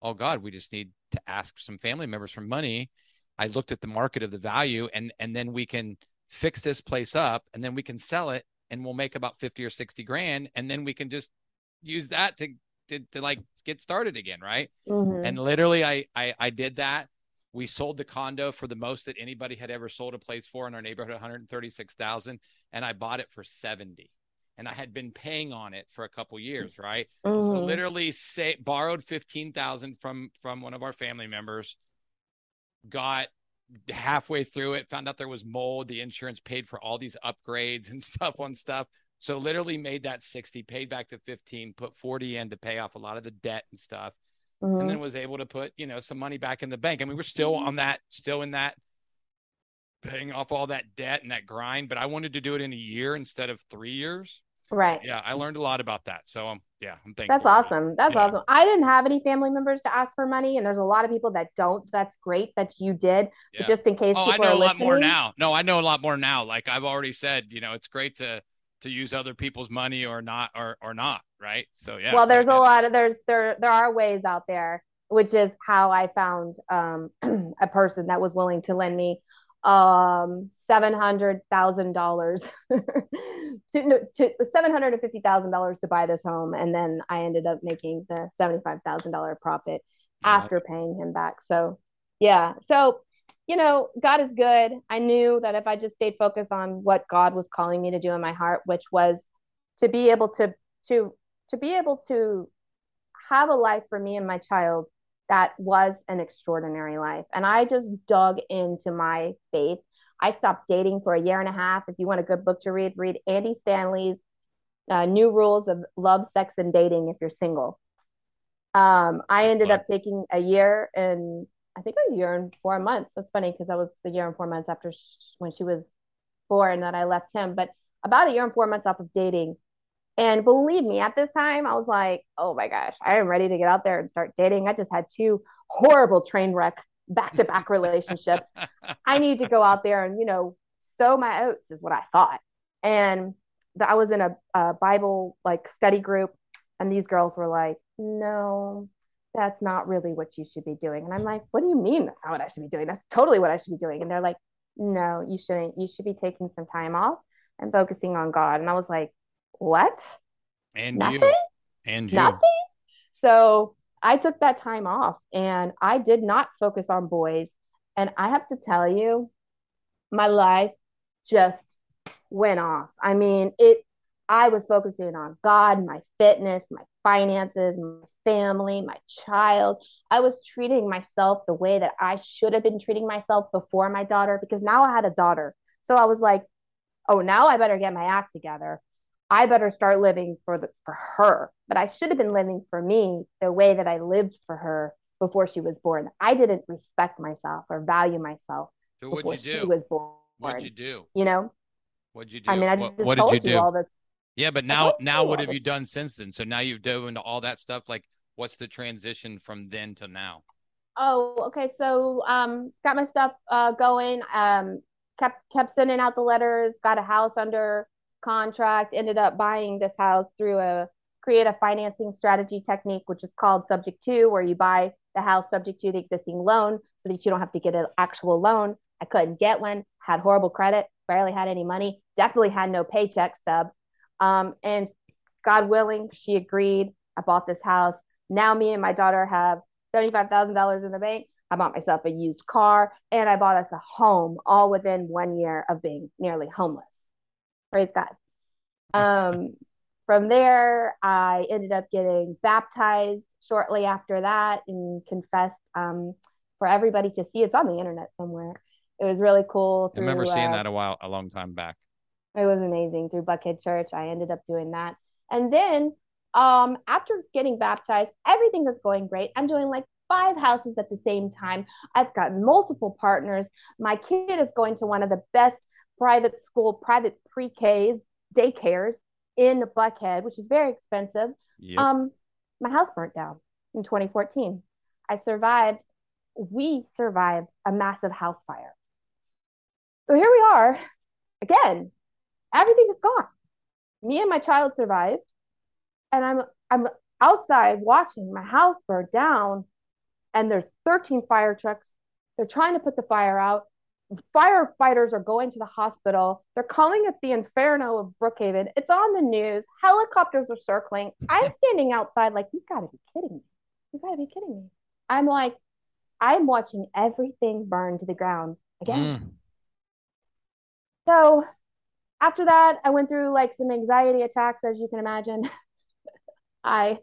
"Oh God, we just need to ask some family members for money." I looked at the market of the value, and and then we can fix this place up, and then we can sell it, and we'll make about fifty or sixty grand, and then we can just use that to to, to like get started again, right? Mm-hmm. And literally, I, I I did that. We sold the condo for the most that anybody had ever sold a place for in our neighborhood, one hundred thirty six thousand, and I bought it for seventy. And I had been paying on it for a couple years, right? Mm-hmm. So literally, say borrowed fifteen thousand from from one of our family members, got halfway through it, found out there was mold. The insurance paid for all these upgrades and stuff on stuff So literally made that 60, paid back to 15, put 40 in to pay off a lot of the debt and stuff. Mm-hmm. And then was able to put, you know, some money back in the bank. I mean, we're still on that, still in that paying off all that debt and that grind, but I wanted to do it in a year instead of three years. Right. Yeah, I learned a lot about that. So um, yeah, I'm thankful. That's awesome. That's yeah. awesome. I didn't have any family members to ask for money, and there's a lot of people that don't. So that's great that you did. Yeah. just in case. Oh, I know a lot more now. No, I know a lot more now. Like I've already said, you know, it's great to to use other people's money or not or or not, right? So yeah. Well, there's a lot of there's there there are ways out there, which is how I found um a person that was willing to lend me um seven hundred thousand dollars to, to seven hundred and fifty thousand dollars to buy this home, and then I ended up making the seventy five thousand dollar profit after paying him back. So yeah, so you know, God is good. I knew that if I just stayed focused on what God was calling me to do in my heart, which was to be able to to to be able to have a life for me and my child that was an extraordinary life. And I just dug into my faith. I stopped dating for a year and a half. If you want a good book to read, read Andy Stanley's uh, New Rules of Love, Sex, and Dating if you're single. Um, I ended up taking a year and I think a year and four months. That's funny because that was the year and four months after sh- when she was four and then I left him. But about a year and four months off of dating, and believe me, at this time, I was like, oh my gosh, I am ready to get out there and start dating. I just had two horrible train wreck back to back relationships. I need to go out there and, you know, sow my oats, is what I thought. And I was in a, a Bible like study group, and these girls were like, no, that's not really what you should be doing. And I'm like, what do you mean that's not what I should be doing? That's totally what I should be doing. And they're like, no, you shouldn't. You should be taking some time off and focusing on God. And I was like, what? And Nothing? you. And you. Nothing. So I took that time off and I did not focus on boys. And I have to tell you, my life just went off. I mean, it, I was focusing on God, my fitness, my finances, my family, my child. I was treating myself the way that I should have been treating myself before my daughter because now I had a daughter. So I was like, oh, now I better get my act together. I better start living for the for her. But I should have been living for me the way that I lived for her before she was born. I didn't respect myself or value myself so before she do? was born. What'd you do? You know? What'd you do? I mean, I what, just what told did you, do? all this. Yeah, but now now what have you done since then? So now you've dove into all that stuff. Like, what's the transition from then to now? Oh, okay. So um, got my stuff uh, going. Um, kept kept sending out the letters. Got a house under contract, ended up buying this house through a creative financing strategy technique, which is called subject to, where you buy the house subject to the existing loan so that you don't have to get an actual loan. I couldn't get one, had horrible credit, barely had any money, definitely had no paycheck stubs. Um, and God willing, she agreed. I bought this house. Now me and my daughter have $75,000 in the bank. I bought myself a used car and I bought us a home all within one year of being nearly homeless. Praise God. Um, from there, I ended up getting baptized shortly after that and confessed um, for everybody to see. It's on the internet somewhere. It was really cool. Through, I remember seeing uh, that a while, a long time back. It was amazing through Buckhead Church. I ended up doing that. And then um, after getting baptized, everything was going great. I'm doing like five houses at the same time. I've got multiple partners. My kid is going to one of the best private school, private pre-Ks, daycares in Buckhead, which is very expensive. Yep. Um, my house burnt down in 2014. I survived. We survived a massive house fire. So here we are again. Everything is gone. Me and my child survived, and I'm I'm outside watching my house burn down, and there's 13 fire trucks. They're trying to put the fire out firefighters are going to the hospital. They're calling it the inferno of Brookhaven. It's on the news. Helicopters are circling. I'm standing outside like, you've gotta be kidding me. You've gotta be kidding me. I'm like, I'm watching everything burn to the ground again. Mm. So after that, I went through like some anxiety attacks, as you can imagine. I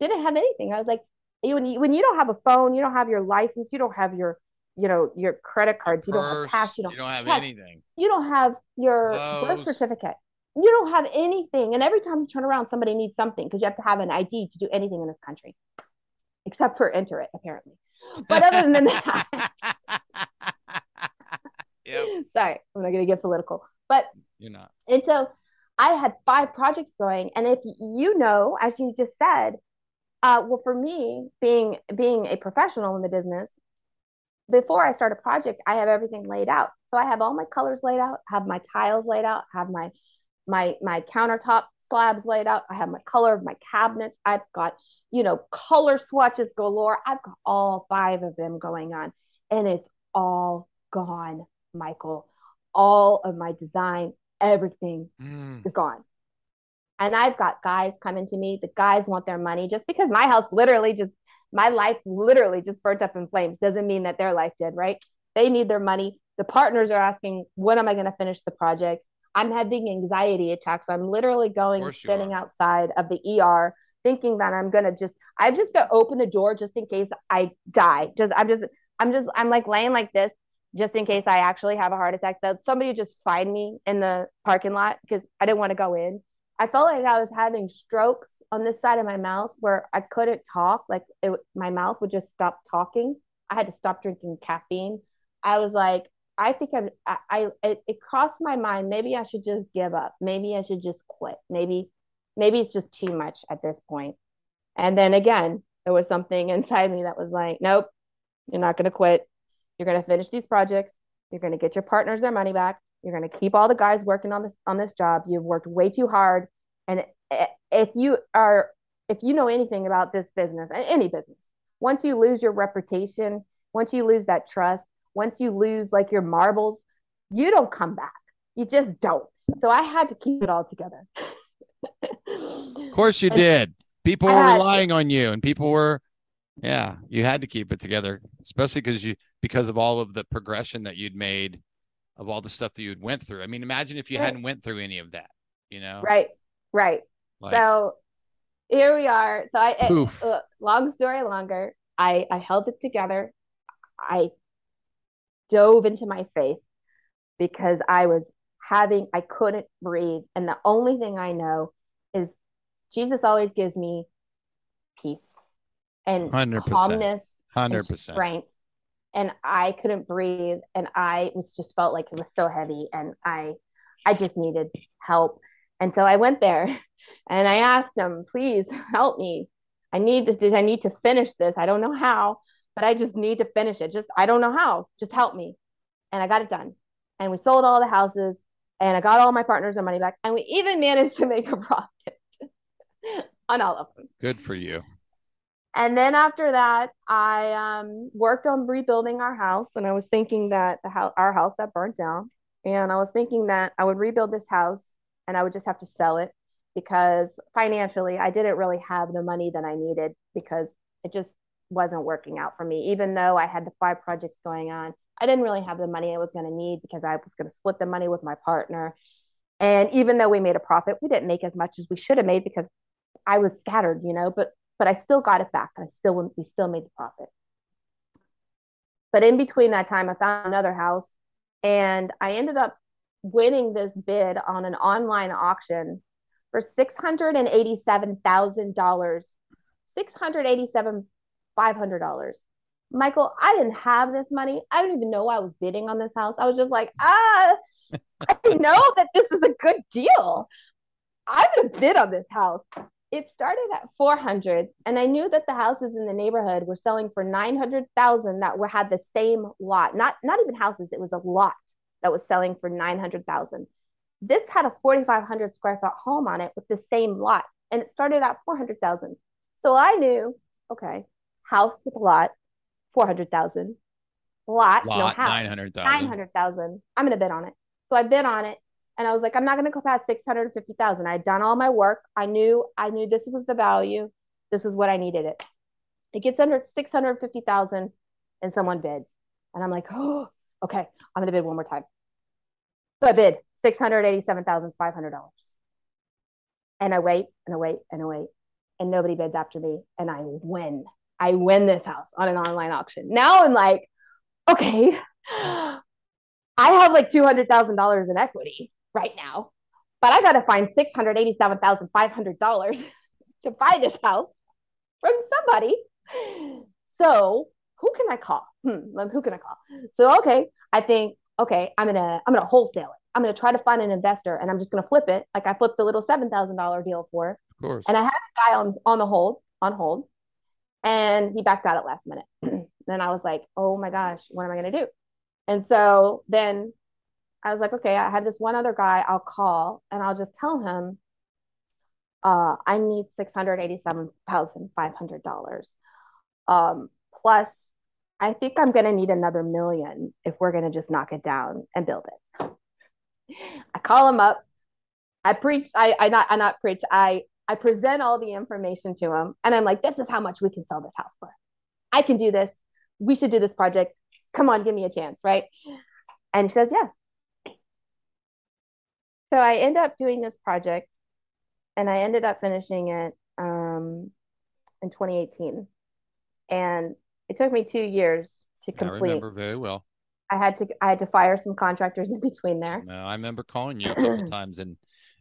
didn't have anything. I was like, when you, when you don't have a phone, you don't have your license, you don't have your you know your credit cards you don't have cash you don't, you don't have anything you don't have your birth certificate you don't have anything. And every time you turn around, somebody needs something because you have to have an ID to do anything in this country, except for enter it, apparently. But other than that, yep. sorry, I'm not going to get political, but you're not. And so I had five projects going, and if you know, as you just said, uh, well, for me, being being a professional in the business, before I start a project, I have everything laid out. So I have all my colors laid out, have my tiles laid out, have my my my countertop slabs laid out. I have my color of my cabinets. I've got, you know, color swatches galore. I've got all five of them going on. And it's all gone, Michael. All of my design, everything mm. is gone. And I've got guys coming to me. The guys want their money just because my house literally just, my life literally just burnt up in flames doesn't mean that their life did, right? They need their money. The partners are asking, when am I going to finish the project? I'm having anxiety attacks. I'm literally going sitting outside of the ER thinking that I'm gonna just I'm just gonna open the door just in case I die. Just I'm just I'm just I'm like laying like this just in case I actually have a heart attack. That somebody just find me in the parking lot because I didn't want to go in. I felt like I was having strokes on this side of my mouth where I couldn't talk. Like it, my mouth would just stop talking. I had to stop drinking caffeine. I was like, I think I'm, I, I it, it crossed my mind. Maybe I should just give up. Maybe I should just quit. Maybe, maybe it's just too much at this point. And then again, there was something inside me that was like, nope, you're not going to quit. You're going to finish these projects. You're going to get your partners their money back. You're going to keep all the guys working on this on this job. You've worked way too hard. And if you are, if you know anything about this business, and any business, once you lose your reputation, once you lose that trust, once you lose like your marbles, you don't come back. You just don't. So I had to keep it all together. of course you and did. People were relying on you and people were yeah, you had to keep it together, especially because you because of all of the progression that you'd made of all the stuff that you'd went through. I mean, imagine if you right. hadn't went through any of that, you know? Right. Right. Like, so here we are. So I, uh, long story longer, I, I held it together. I dove into my faith because I was having, I couldn't breathe. And the only thing I know is Jesus always gives me peace and 100%. calmness 100%. And strength. And I couldn't breathe. And I was just felt like it was so heavy. And I, I just needed help. And so I went there and I asked him, please help me. I need to, I need to finish this. I don't know how but I just need to finish it. Just, I don't know how. Just help me. And I got it done. And we sold all the houses and I got all my partners their money back. And we even managed to make a profit on all of them. Good for you. And then after that, I um, worked on rebuilding our house. And I was thinking that the house, our house that burnt down. And I was thinking that I would rebuild this house and I would just have to sell it because financially I didn't really have the money that I needed because it just wasn't working out for me. Even though I had the five projects going on, I didn't really have the money I was going to need because I was going to split the money with my partner. And even though we made a profit, we didn't make as much as we should have made because I was scattered, you know, but but I still got it back. I still we still made the profit. But in between that time, I found another house and I ended up winning this bid on an online auction for $687,000. 687 $500. Michael, I didn't have this money. I don't even know I was bidding on this house. I was just like, ah, I know that this is a good deal. I'm to bid on this house. It started at 400 and I knew that the houses in the neighborhood were selling for 900,000 that were had the same lot. Not not even houses, it was a lot that was selling for 900,000. This had a 4500 square foot home on it with the same lot and it started at 400,000. So I knew, okay, house with a lot, 400,000. Lot, lot, no house, 900,000. 900,000. I'm going to bid on it. So I bid on it and I was like, I'm not going to go past 650,000. I had done all my work. I knew, I knew this was the value. This is what I needed it. It gets under 650,000 and someone bids. And I'm like, oh, okay, I'm going to bid one more time. So I bid $687,500. And I wait and I wait and I wait. And nobody bids after me. And I win. I win this house on an online auction. Now I'm like, okay, I have like $200,000 in equity right now. but I got to find $687,500 to buy this house from somebody. So who can I call? Hmm, who can I call? So, okay, I think, okay, I'm going to, I'm going to wholesale it. I'm going to try to find an investor and I'm just going to flip it. Like I flipped the little $7,000 deal for. Of course. And I had a guy on, on the hold, on hold, and he backed out at last minute. then I was like, oh my gosh, what am I going to do? And so then I was like, okay, I had this one other guy I'll call and I'll just tell him, uh, I need $687,500. Um, plus, I think I'm going to need another million if we're going to just knock it down and build it. I call him up. I preach. I, I not I not preach. I I present all the information to him, and I'm like, "This is how much we can sell this house for. I can do this. We should do this project. Come on, give me a chance, right?" And he says yes. So I end up doing this project, and I ended up finishing it um, in 2018, and it took me two years to complete. I remember very well. I had to I had to fire some contractors in between there. No, I remember calling you a couple times and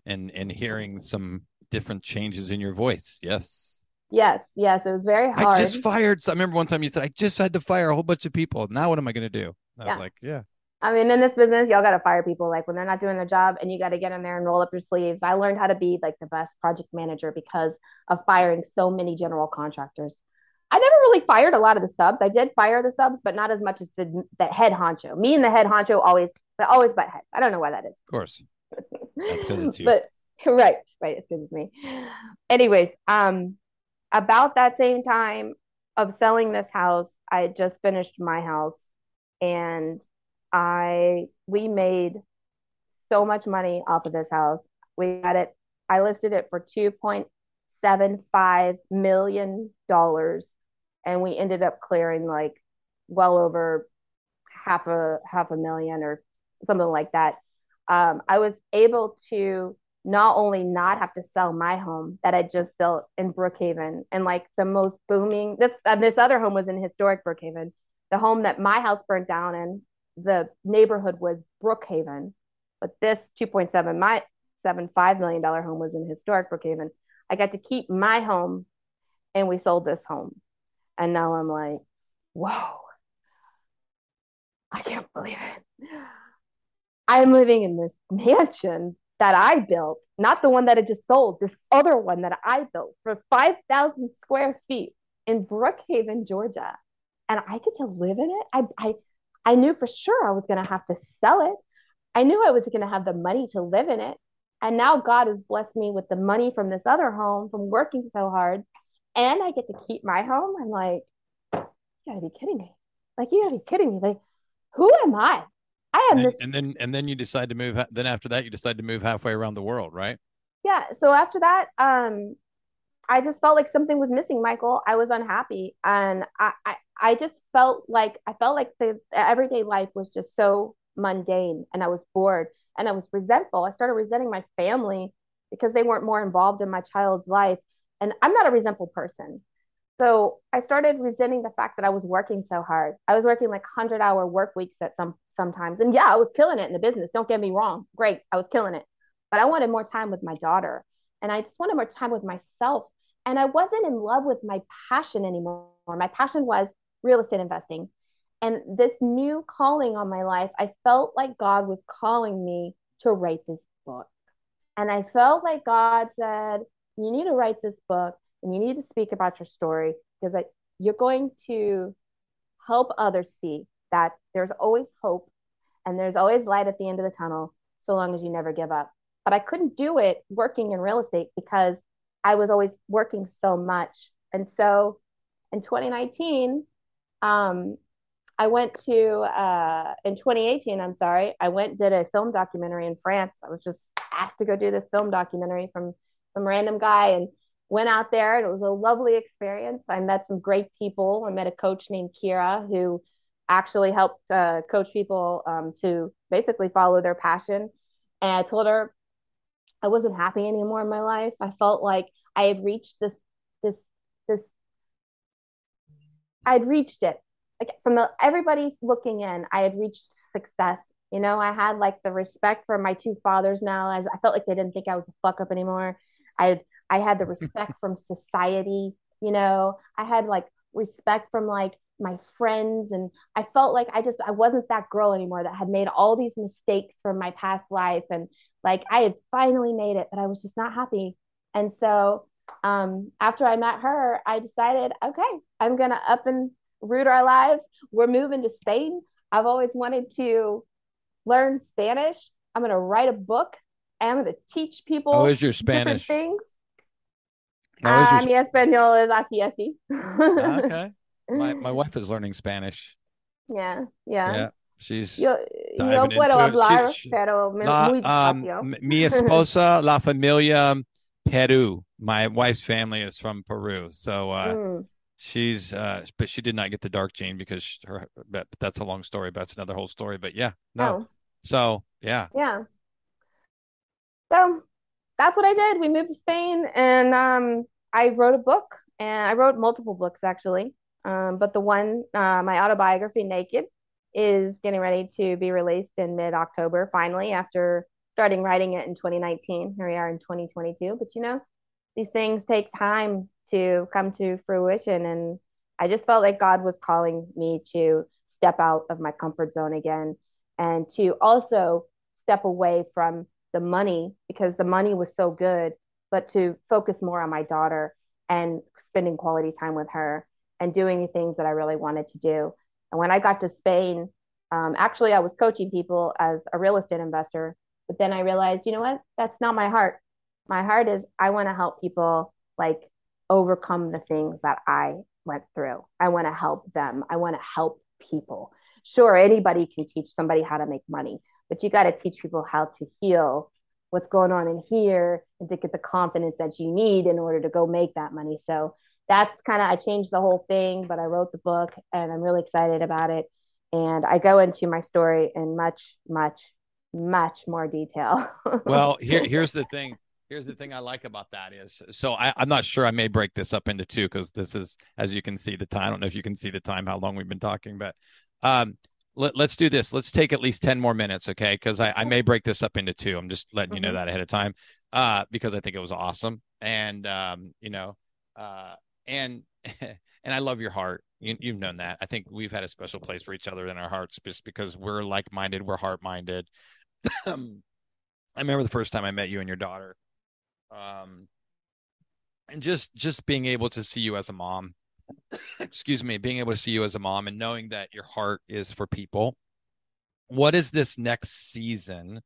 and and hearing some different changes in your voice. Yes. Yes, yes, it was very hard. I just fired. So I remember one time you said I just had to fire a whole bunch of people. Now what am I going to do? I yeah. was like, yeah. I mean, in this business, y'all got to fire people like when they're not doing their job, and you got to get in there and roll up your sleeves. I learned how to be like the best project manager because of firing so many general contractors. I never really fired a lot of the subs. I did fire the subs, but not as much as the, the head honcho. Me and the head honcho always, but always butt heads. I don't know why that is. Of course, that's because it's you. But right, right, it's because it's me. Anyways, um, about that same time of selling this house, I just finished my house, and I we made so much money off of this house. We had it. I listed it for two point seven five million dollars and we ended up clearing like well over half a half a million or something like that. Um, I was able to not only not have to sell my home that I just built in Brookhaven and like the most booming this uh, this other home was in historic Brookhaven. The home that my house burnt down in the neighborhood was Brookhaven, but this 2.7 my seven five million dollar home was in historic Brookhaven. I got to keep my home, and we sold this home. And now I'm like, whoa, I can't believe it. I'm living in this mansion that I built, not the one that I just sold, this other one that I built for 5,000 square feet in Brookhaven, Georgia. And I get to live in it. I, I, I knew for sure I was going to have to sell it. I knew I was going to have the money to live in it. And now God has blessed me with the money from this other home from working so hard and I get to keep my home. I'm like, you gotta be kidding me. Like, you gotta be kidding me. Like, who am I? I am and, this. And then, and then you decide to move. Then after that, you decide to move halfway around the world, right? Yeah. So after that, um, I just felt like something was missing, Michael. I was unhappy, and I, I, I just felt like I felt like the everyday life was just so mundane, and I was bored, and I was resentful. I started resenting my family because they weren't more involved in my child's life. And I'm not a resentful person. So I started resenting the fact that I was working so hard. I was working like 100 hour work weeks at some sometimes. And yeah, I was killing it in the business. Don't get me wrong. Great. I was killing it. But I wanted more time with my daughter. And I just wanted more time with myself. And I wasn't in love with my passion anymore. My passion was real estate investing. And this new calling on my life, I felt like God was calling me to write this book. And I felt like God said, you need to write this book and you need to speak about your story because you're going to help others see that there's always hope and there's always light at the end of the tunnel so long as you never give up. But I couldn't do it working in real estate because I was always working so much. And so in 2019, um, I went to, uh, in 2018, I'm sorry, I went did a film documentary in France. I was just asked to go do this film documentary from some random guy and went out there and it was a lovely experience. I met some great people. I met a coach named Kira who actually helped uh, coach people um, to basically follow their passion. And I told her I wasn't happy anymore in my life. I felt like I had reached this, this, I'd reached it. Like from the, everybody looking in, I had reached success You know, I had like the respect for my two fathers now as I felt like they didn't think I was a fuck up anymore. I I had the respect from society, you know. I had like respect from like my friends and I felt like I just I wasn't that girl anymore that had made all these mistakes from my past life and like I had finally made it but I was just not happy. And so um after I met her, I decided, okay, I'm going to up and root our lives. We're moving to Spain. I've always wanted to learn Spanish. I'm going to write a book and I'm going to teach people How is your Spanish? things. How is your Ah, mi español es así así. okay. My my wife is learning Spanish. Yeah, yeah. Yeah, she's Yo, yo puedo hablar, She- she- pero La, muy um, mi esposa, la familia Peru. My wife's family is from Peru, so uh, Mm, she's uh, but she did not get the dark gene because her. But that's a long story. But that's another whole story. But yeah, no. Oh, So yeah, yeah. So that's what I did. We moved to Spain and um, I wrote a book and I wrote multiple books actually. Um, but the one, uh, my autobiography, Naked, is getting ready to be released in mid-October finally after starting writing it in 2019. Here we are in 2022. But you know, these things take time to come to fruition. And I just felt like God was calling me to step out of my comfort zone again and to also step away from the money because the money was so good, but to focus more on my daughter and spending quality time with her and doing the things that I really wanted to do. And when I got to Spain, um, actually, I was coaching people as a real estate investor, but then I realized, you know what? That's not my heart. My heart is I want to help people like overcome the things that I went through. I want to help them. I want to help people. Sure, anybody can teach somebody how to make money, but you got to teach people how to heal what's going on in here and to get the confidence that you need in order to go make that money. So that's kind of, I changed the whole thing, but I wrote the book and I'm really excited about it. And I go into my story in much, much, much more detail. well here here's the thing here's the thing i like about that is so I, i'm not sure i may break this up into two because this is as you can see the time i don't know if you can see the time how long we've been talking but um let, let's do this. Let's take at least 10 more minutes okay? Because I, I may break this up into two. I'm just letting you know Mhm. that ahead of time uh because i think it was awesome. And um you know uh and and i love your heart. You, you've known that. I think we've had a special place for each other in our hearts just because we're like-minded we're heart-minded. Um, I remember the first time I met you and your daughter. Um, and just just being able to see you as a mom. excuse me, being able to see you as a mom and knowing that your heart is for people. What does this next season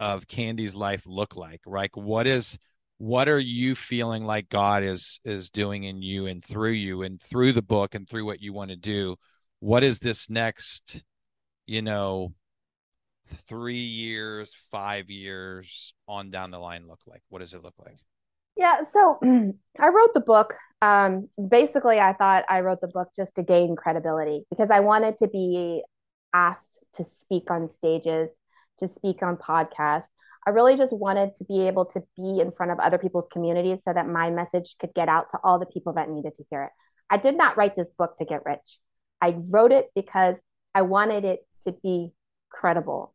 of Candi's life look like? Like what is what are you feeling like God is is doing in you and through you and through the book and through what you want to do? What is this next, you know, three years, five years on down the line look like? What does it look like? Yeah, so I wrote the book. Um, basically, I thought I wrote the book just to gain credibility because I wanted to be asked to speak on stages, to speak on podcasts. I really just wanted to be able to be in front of other people's communities so that my message could get out to all the people that needed to hear it. I did not write this book to get rich. I wrote it because I wanted it to be credible.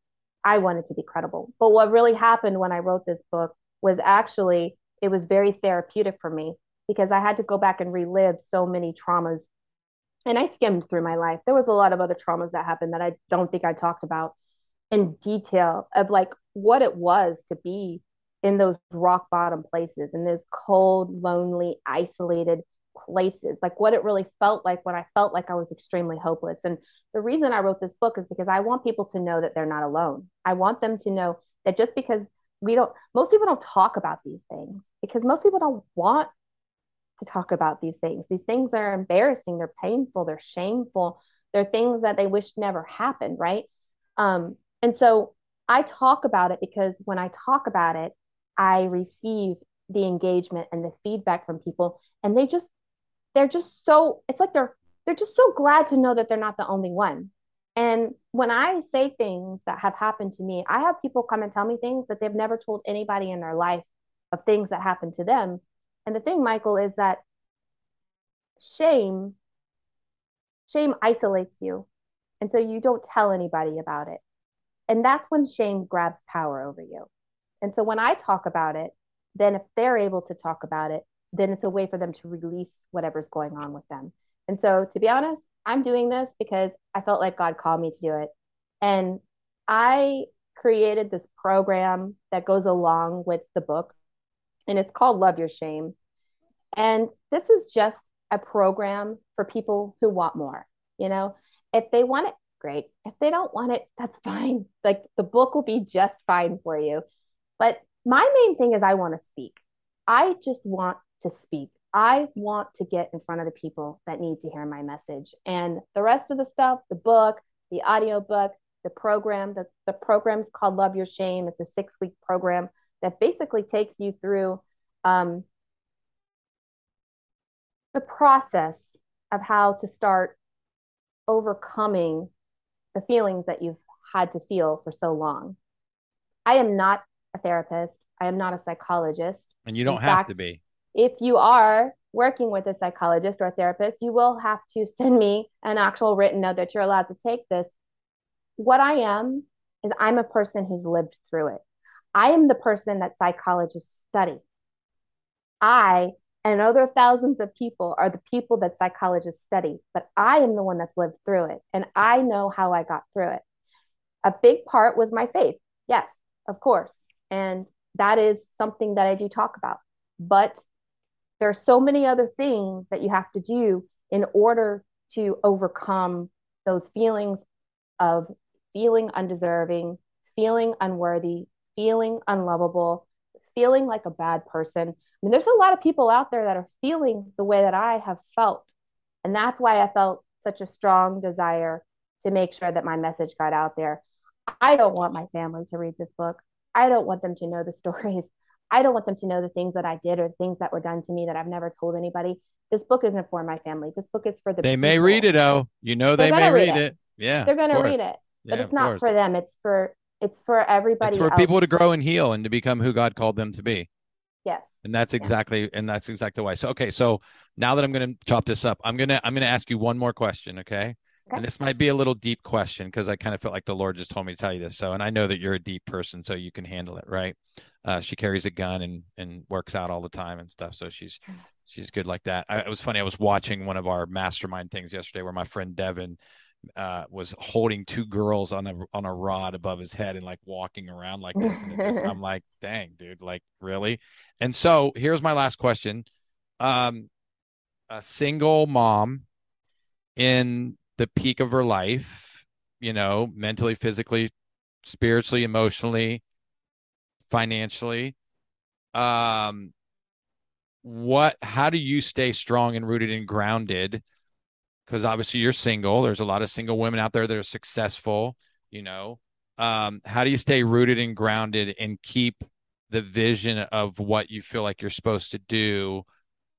I wanted to be credible. But what really happened when I wrote this book was actually it was very therapeutic for me because I had to go back and relive so many traumas. And I skimmed through my life. There was a lot of other traumas that happened that I don't think I talked about in detail of like what it was to be in those rock bottom places, in those cold, lonely, isolated places, like what it really felt like when I felt like I was extremely hopeless. And the reason I wrote this book is because I want people to know that they're not alone. I want them to know that just because we don't, most people don't talk about these things because most people don't want to talk about these things. These things are embarrassing, they're painful, they're shameful, they're things that they wish never happened, right? Um, and so I talk about it because when I talk about it, I receive the engagement and the feedback from people, and they just, they're just so, it's like they're, they're just so glad to know that they're not the only one. And when I say things that have happened to me, I have people come and tell me things that they've never told anybody in their life of things that happened to them. And the thing, Michael, is that shame, shame isolates you. And so you don't tell anybody about it. And that's when shame grabs power over you. And so when I talk about it, then if they're able to talk about it, then it's a way for them to release whatever's going on with them. And so to be honest, I'm doing this because I felt like God called me to do it. And I created this program that goes along with the book, and it's called Love Your Shame. And this is just a program for people who want more. You know, if they want it, great. If they don't want it, that's fine. Like the book will be just fine for you. But my main thing is I want to speak. I just want to speak. I want to get in front of the people that need to hear my message. And the rest of the stuff, the book, the audio book, the program, the, the program's called Love Your Shame. It's a six week program that basically takes you through um, the process of how to start overcoming the feelings that you've had to feel for so long. I am not a therapist. I am not a psychologist. And you don't In have fact, to be. If you are working with a psychologist or a therapist, you will have to send me an actual written note that you're allowed to take this. What I am is I'm a person who's lived through it. I am the person that psychologists study. I and other thousands of people are the people that psychologists study, but I am the one that's lived through it and I know how I got through it. A big part was my faith. Yes, of course. And that is something that I do talk about. But there are so many other things that you have to do in order to overcome those feelings of feeling undeserving, feeling unworthy, feeling unlovable, feeling like a bad person I mean, there's a lot of people out there that are feeling the way that I have felt. And that's why I felt such a strong desire to make sure that my message got out there. I don't want my family to read this book. I don't want them to know the stories. I don't want them to know the things that I did or things that were done to me that I've never told anybody. This book isn't for my family. This book is for the They people. may read it, oh. You know they may read, it. it. Yeah. They're gonna read it. But yeah, it's not for them. It's for it's for everybody. It's for else. people to grow and heal and to become who God called them to be. Yes. And that's exactly yeah. and that's exactly why. So okay, so now that I'm going to chop this up, I'm going to I'm going to ask you one more question, okay? okay. And this might be a little deep question because I kind of felt like the Lord just told me to tell you this. So, and I know that you're a deep person, so you can handle it, right? Uh, she carries a gun and and works out all the time and stuff, so she's she's good like that. I, it was funny. I was watching one of our mastermind things yesterday where my friend Devin uh, was holding two girls on a on a rod above his head and like walking around like this. And just, I'm like, dang, dude, like really? And so here's my last question. Um, a single mom in the peak of her life, you know, mentally, physically, spiritually, emotionally, financially. Um, what, how do you stay strong and rooted and grounded? because obviously you're single. There's a lot of single women out there that are successful. You know, um, how do you stay rooted and grounded and keep the vision of what you feel like you're supposed to do,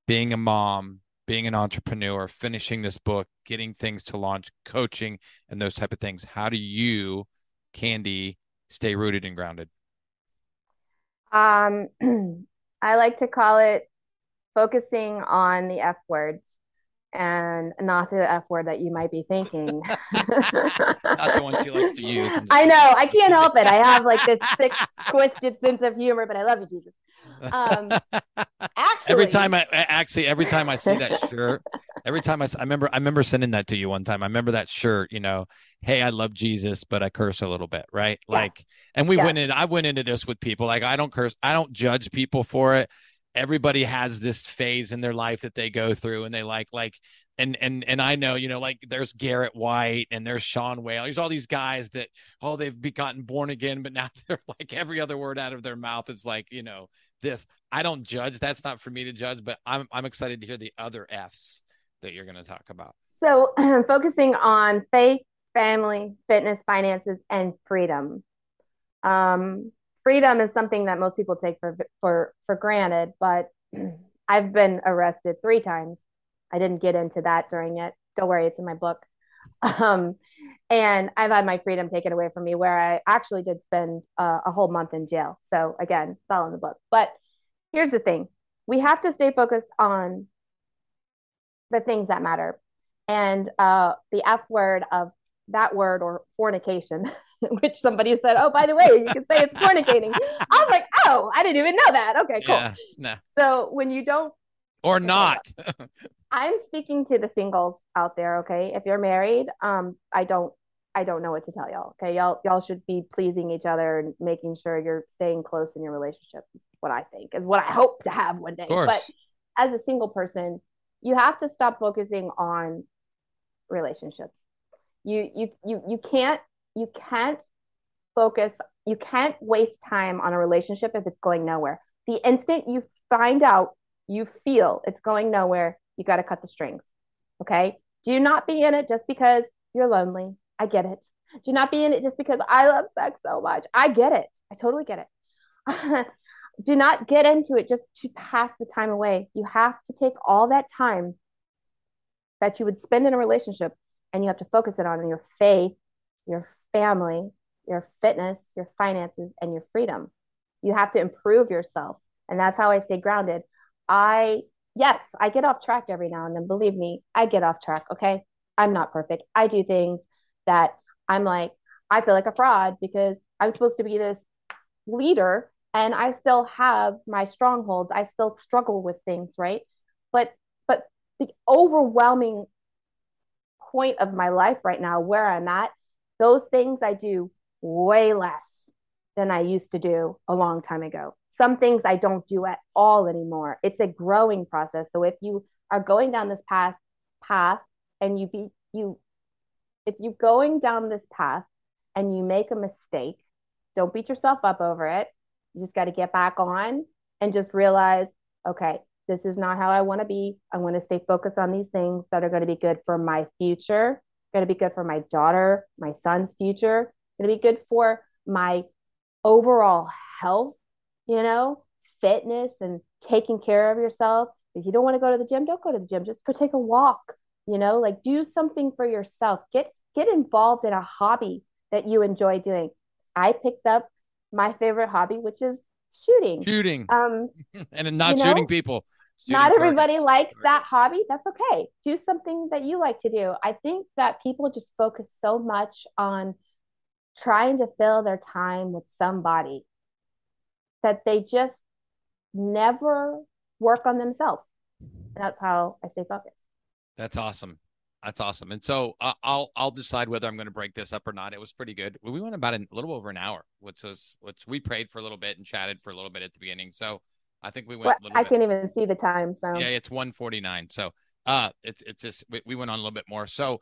being a mom, being an entrepreneur, finishing this book, getting things to launch, coaching, and those type of things? How do you, Candi, stay rooted and grounded? Um, I like to call it focusing on the F words and not the F word that you might be thinking. not the one she likes to use. I know. I can't help it. I have like this sick, twisted sense of humor, but I love you, Jesus. Um, actually, every time I actually every time I see that shirt, every time I, I remember I remember sending that to you one time. I remember that shirt. You know, hey, I love Jesus, but I curse a little bit, right? Yeah. Like, and we yeah. went in. I went into this with people. Like, I don't curse. I don't judge people for it everybody has this phase in their life that they go through and they like like and and and I know, you know, like there's Garrett White and there's Sean Whalen. There's all these guys that oh they've gotten born again, but now they're like every other word out of their mouth is like, you know, this. I don't judge. That's not for me to judge, but I'm I'm excited to hear the other F's that you're gonna talk about. So focusing on faith, family, fitness, finances, and freedom. Um, freedom is something that most people take for for for granted, but I've been arrested three times. I didn't get into that during it. Don't worry, it's in my book. Um, and I've had my freedom taken away from me, where I actually did spend uh, a whole month in jail. So again, it's all in the book. But here's the thing: we have to stay focused on the things that matter, and uh, the F word of that word or fornication which somebody said, oh, by the way, you can say it's fornicating. I was like, oh, I didn't even know that. Okay, cool. Yeah, nah. So when you don't or not. I'm speaking to the singles out there, okay? If you're married, um, I don't I don't know what to tell y'all. Okay. Y'all y'all should be pleasing each other and making sure you're staying close in your relationship is what I think, is what I hope to have one day. But as a single person, you have to stop focusing on relationships. You you you you can't you can't focus, you can't waste time on a relationship if it's going nowhere. The instant you find out you feel it's going nowhere, you got to cut the strings. Okay. Do not be in it just because you're lonely. I get it. Do not be in it just because I love sex so much. I get it. I totally get it. Do not get into it just to pass the time away. You have to take all that time that you would spend in a relationship and you have to focus it on your faith, your family, your fitness, your finances, and your freedom. You have to improve yourself. And that's how I stay grounded. I, yes, I get off track every now and then. Believe me, I get off track. Okay. I'm not perfect. I do things that I'm like, I feel like a fraud because I'm supposed to be this leader and I still have my strongholds. I still struggle with things, right? But but the overwhelming point of my life right now where I'm at, those things I do way less than I used to do a long time ago. Some things I don't do at all anymore. It's a growing process. So if you are going down this path path and you be you if you're going down this path and you make a mistake, don't beat yourself up over it. You just got to get back on and just realize, okay, this is not how I want to be. I want to stay focused on these things that are going to be good for my future, going to be good for my daughter, my son's future, going to be good for my overall health, you know, fitness and taking care of yourself. If you don't want to go to the gym, don't go to the gym. Just go take a walk, you know, like do something for yourself. Get get involved in a hobby that you enjoy doing. I picked up my favorite hobby, which is shooting. Shooting. Um, and not you know, shooting people. Shooting not everybody parties. likes that hobby. That's okay. Do something that you like to do. I think that people just focus so much on trying to fill their time with somebody that they just never work on themselves. That's how I stay focused. That's awesome. That's awesome. And so uh, I'll I'll decide whether I'm going to break this up or not. It was pretty good. We went about a little over an hour, which was which we prayed for a little bit and chatted for a little bit at the beginning. So I think we went. Well, I bit. can't even see the time. So yeah, it's 1:49. So uh, it's it's just we, we went on a little bit more. So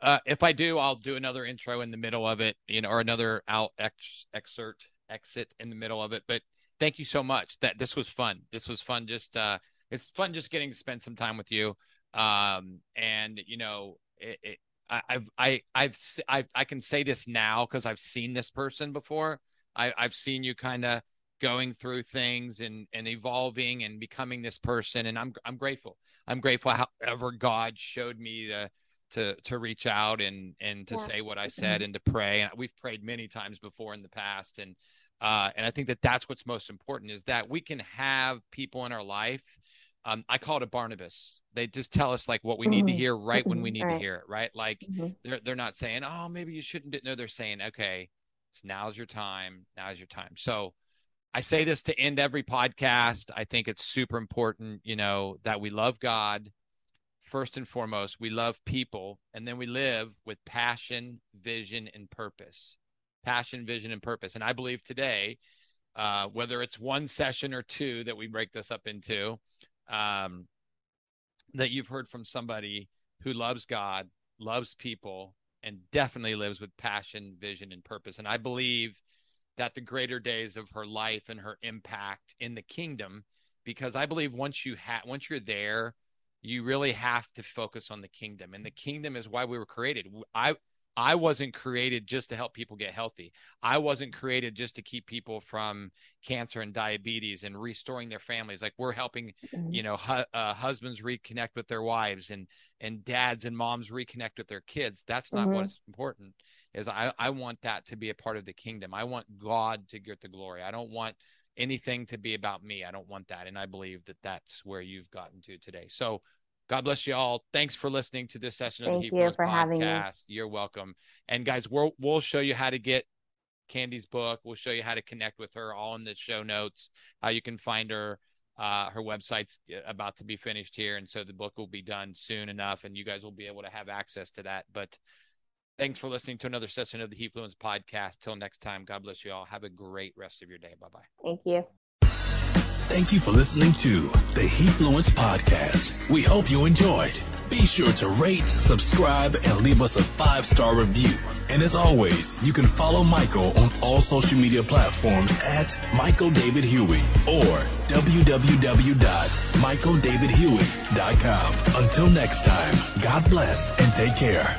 uh, if I do, I'll do another intro in the middle of it, you know, or another out ex, excerpt exit in the middle of it. But thank you so much. That this was fun. This was fun. Just uh, it's fun just getting to spend some time with you. Um, and you know, it, it, I, I've, I, I've, I, I can say this now because I've seen this person before. I, I've seen you kind of going through things and and evolving and becoming this person and I'm I'm grateful. I'm grateful however God showed me to to to reach out and and to yeah. say what I said and to pray and we've prayed many times before in the past and uh and I think that that's what's most important is that we can have people in our life um, I call it a Barnabas. They just tell us like what we need to mm-hmm. hear right when we need right. to hear it, right? Like mm-hmm. they're they're not saying, "Oh, maybe you shouldn't." No, they're saying, "Okay, so now's your time. Now's your time." So I say this to end every podcast. I think it's super important, you know, that we love God first and foremost. We love people, and then we live with passion, vision, and purpose. Passion, vision, and purpose. And I believe today, uh, whether it's one session or two that we break this up into um, that you've heard from somebody who loves God, loves people, and definitely lives with passion, vision, and purpose. And I believe that the greater days of her life and her impact in the kingdom, because I believe once you have once you're there, you really have to focus on the kingdom. And the kingdom is why we were created. I I wasn't created just to help people get healthy. I wasn't created just to keep people from cancer and diabetes and restoring their families. Like we're helping, mm-hmm. you know, hu- uh, husbands reconnect with their wives and and dads and moms reconnect with their kids. That's not mm-hmm. what's important. Is I I want that to be a part of the kingdom. I want God to get the glory. I don't want anything to be about me. I don't want that. And I believe that that's where you've gotten to today. So God bless you all. Thanks for listening to this session Thank of the Hebrew podcast. You're welcome. And guys, we'll we'll show you how to get Candi's book. We'll show you how to connect with her, all in the show notes, how you can find her. Uh, her website's about to be finished here, and so the book will be done soon enough, and you guys will be able to have access to that. But thanks for listening to another session of the Heathfluence podcast. Till next time, God bless you all. Have a great rest of your day. Bye bye. Thank you. Thank you for listening to the Heathfluence podcast. We hope you enjoyed. Be sure to rate, subscribe, and leave us a five star review. And as always, you can follow Michael on all social media platforms at Michael David Huey or www.michaeldavidhuey.com. Until next time, God bless and take care.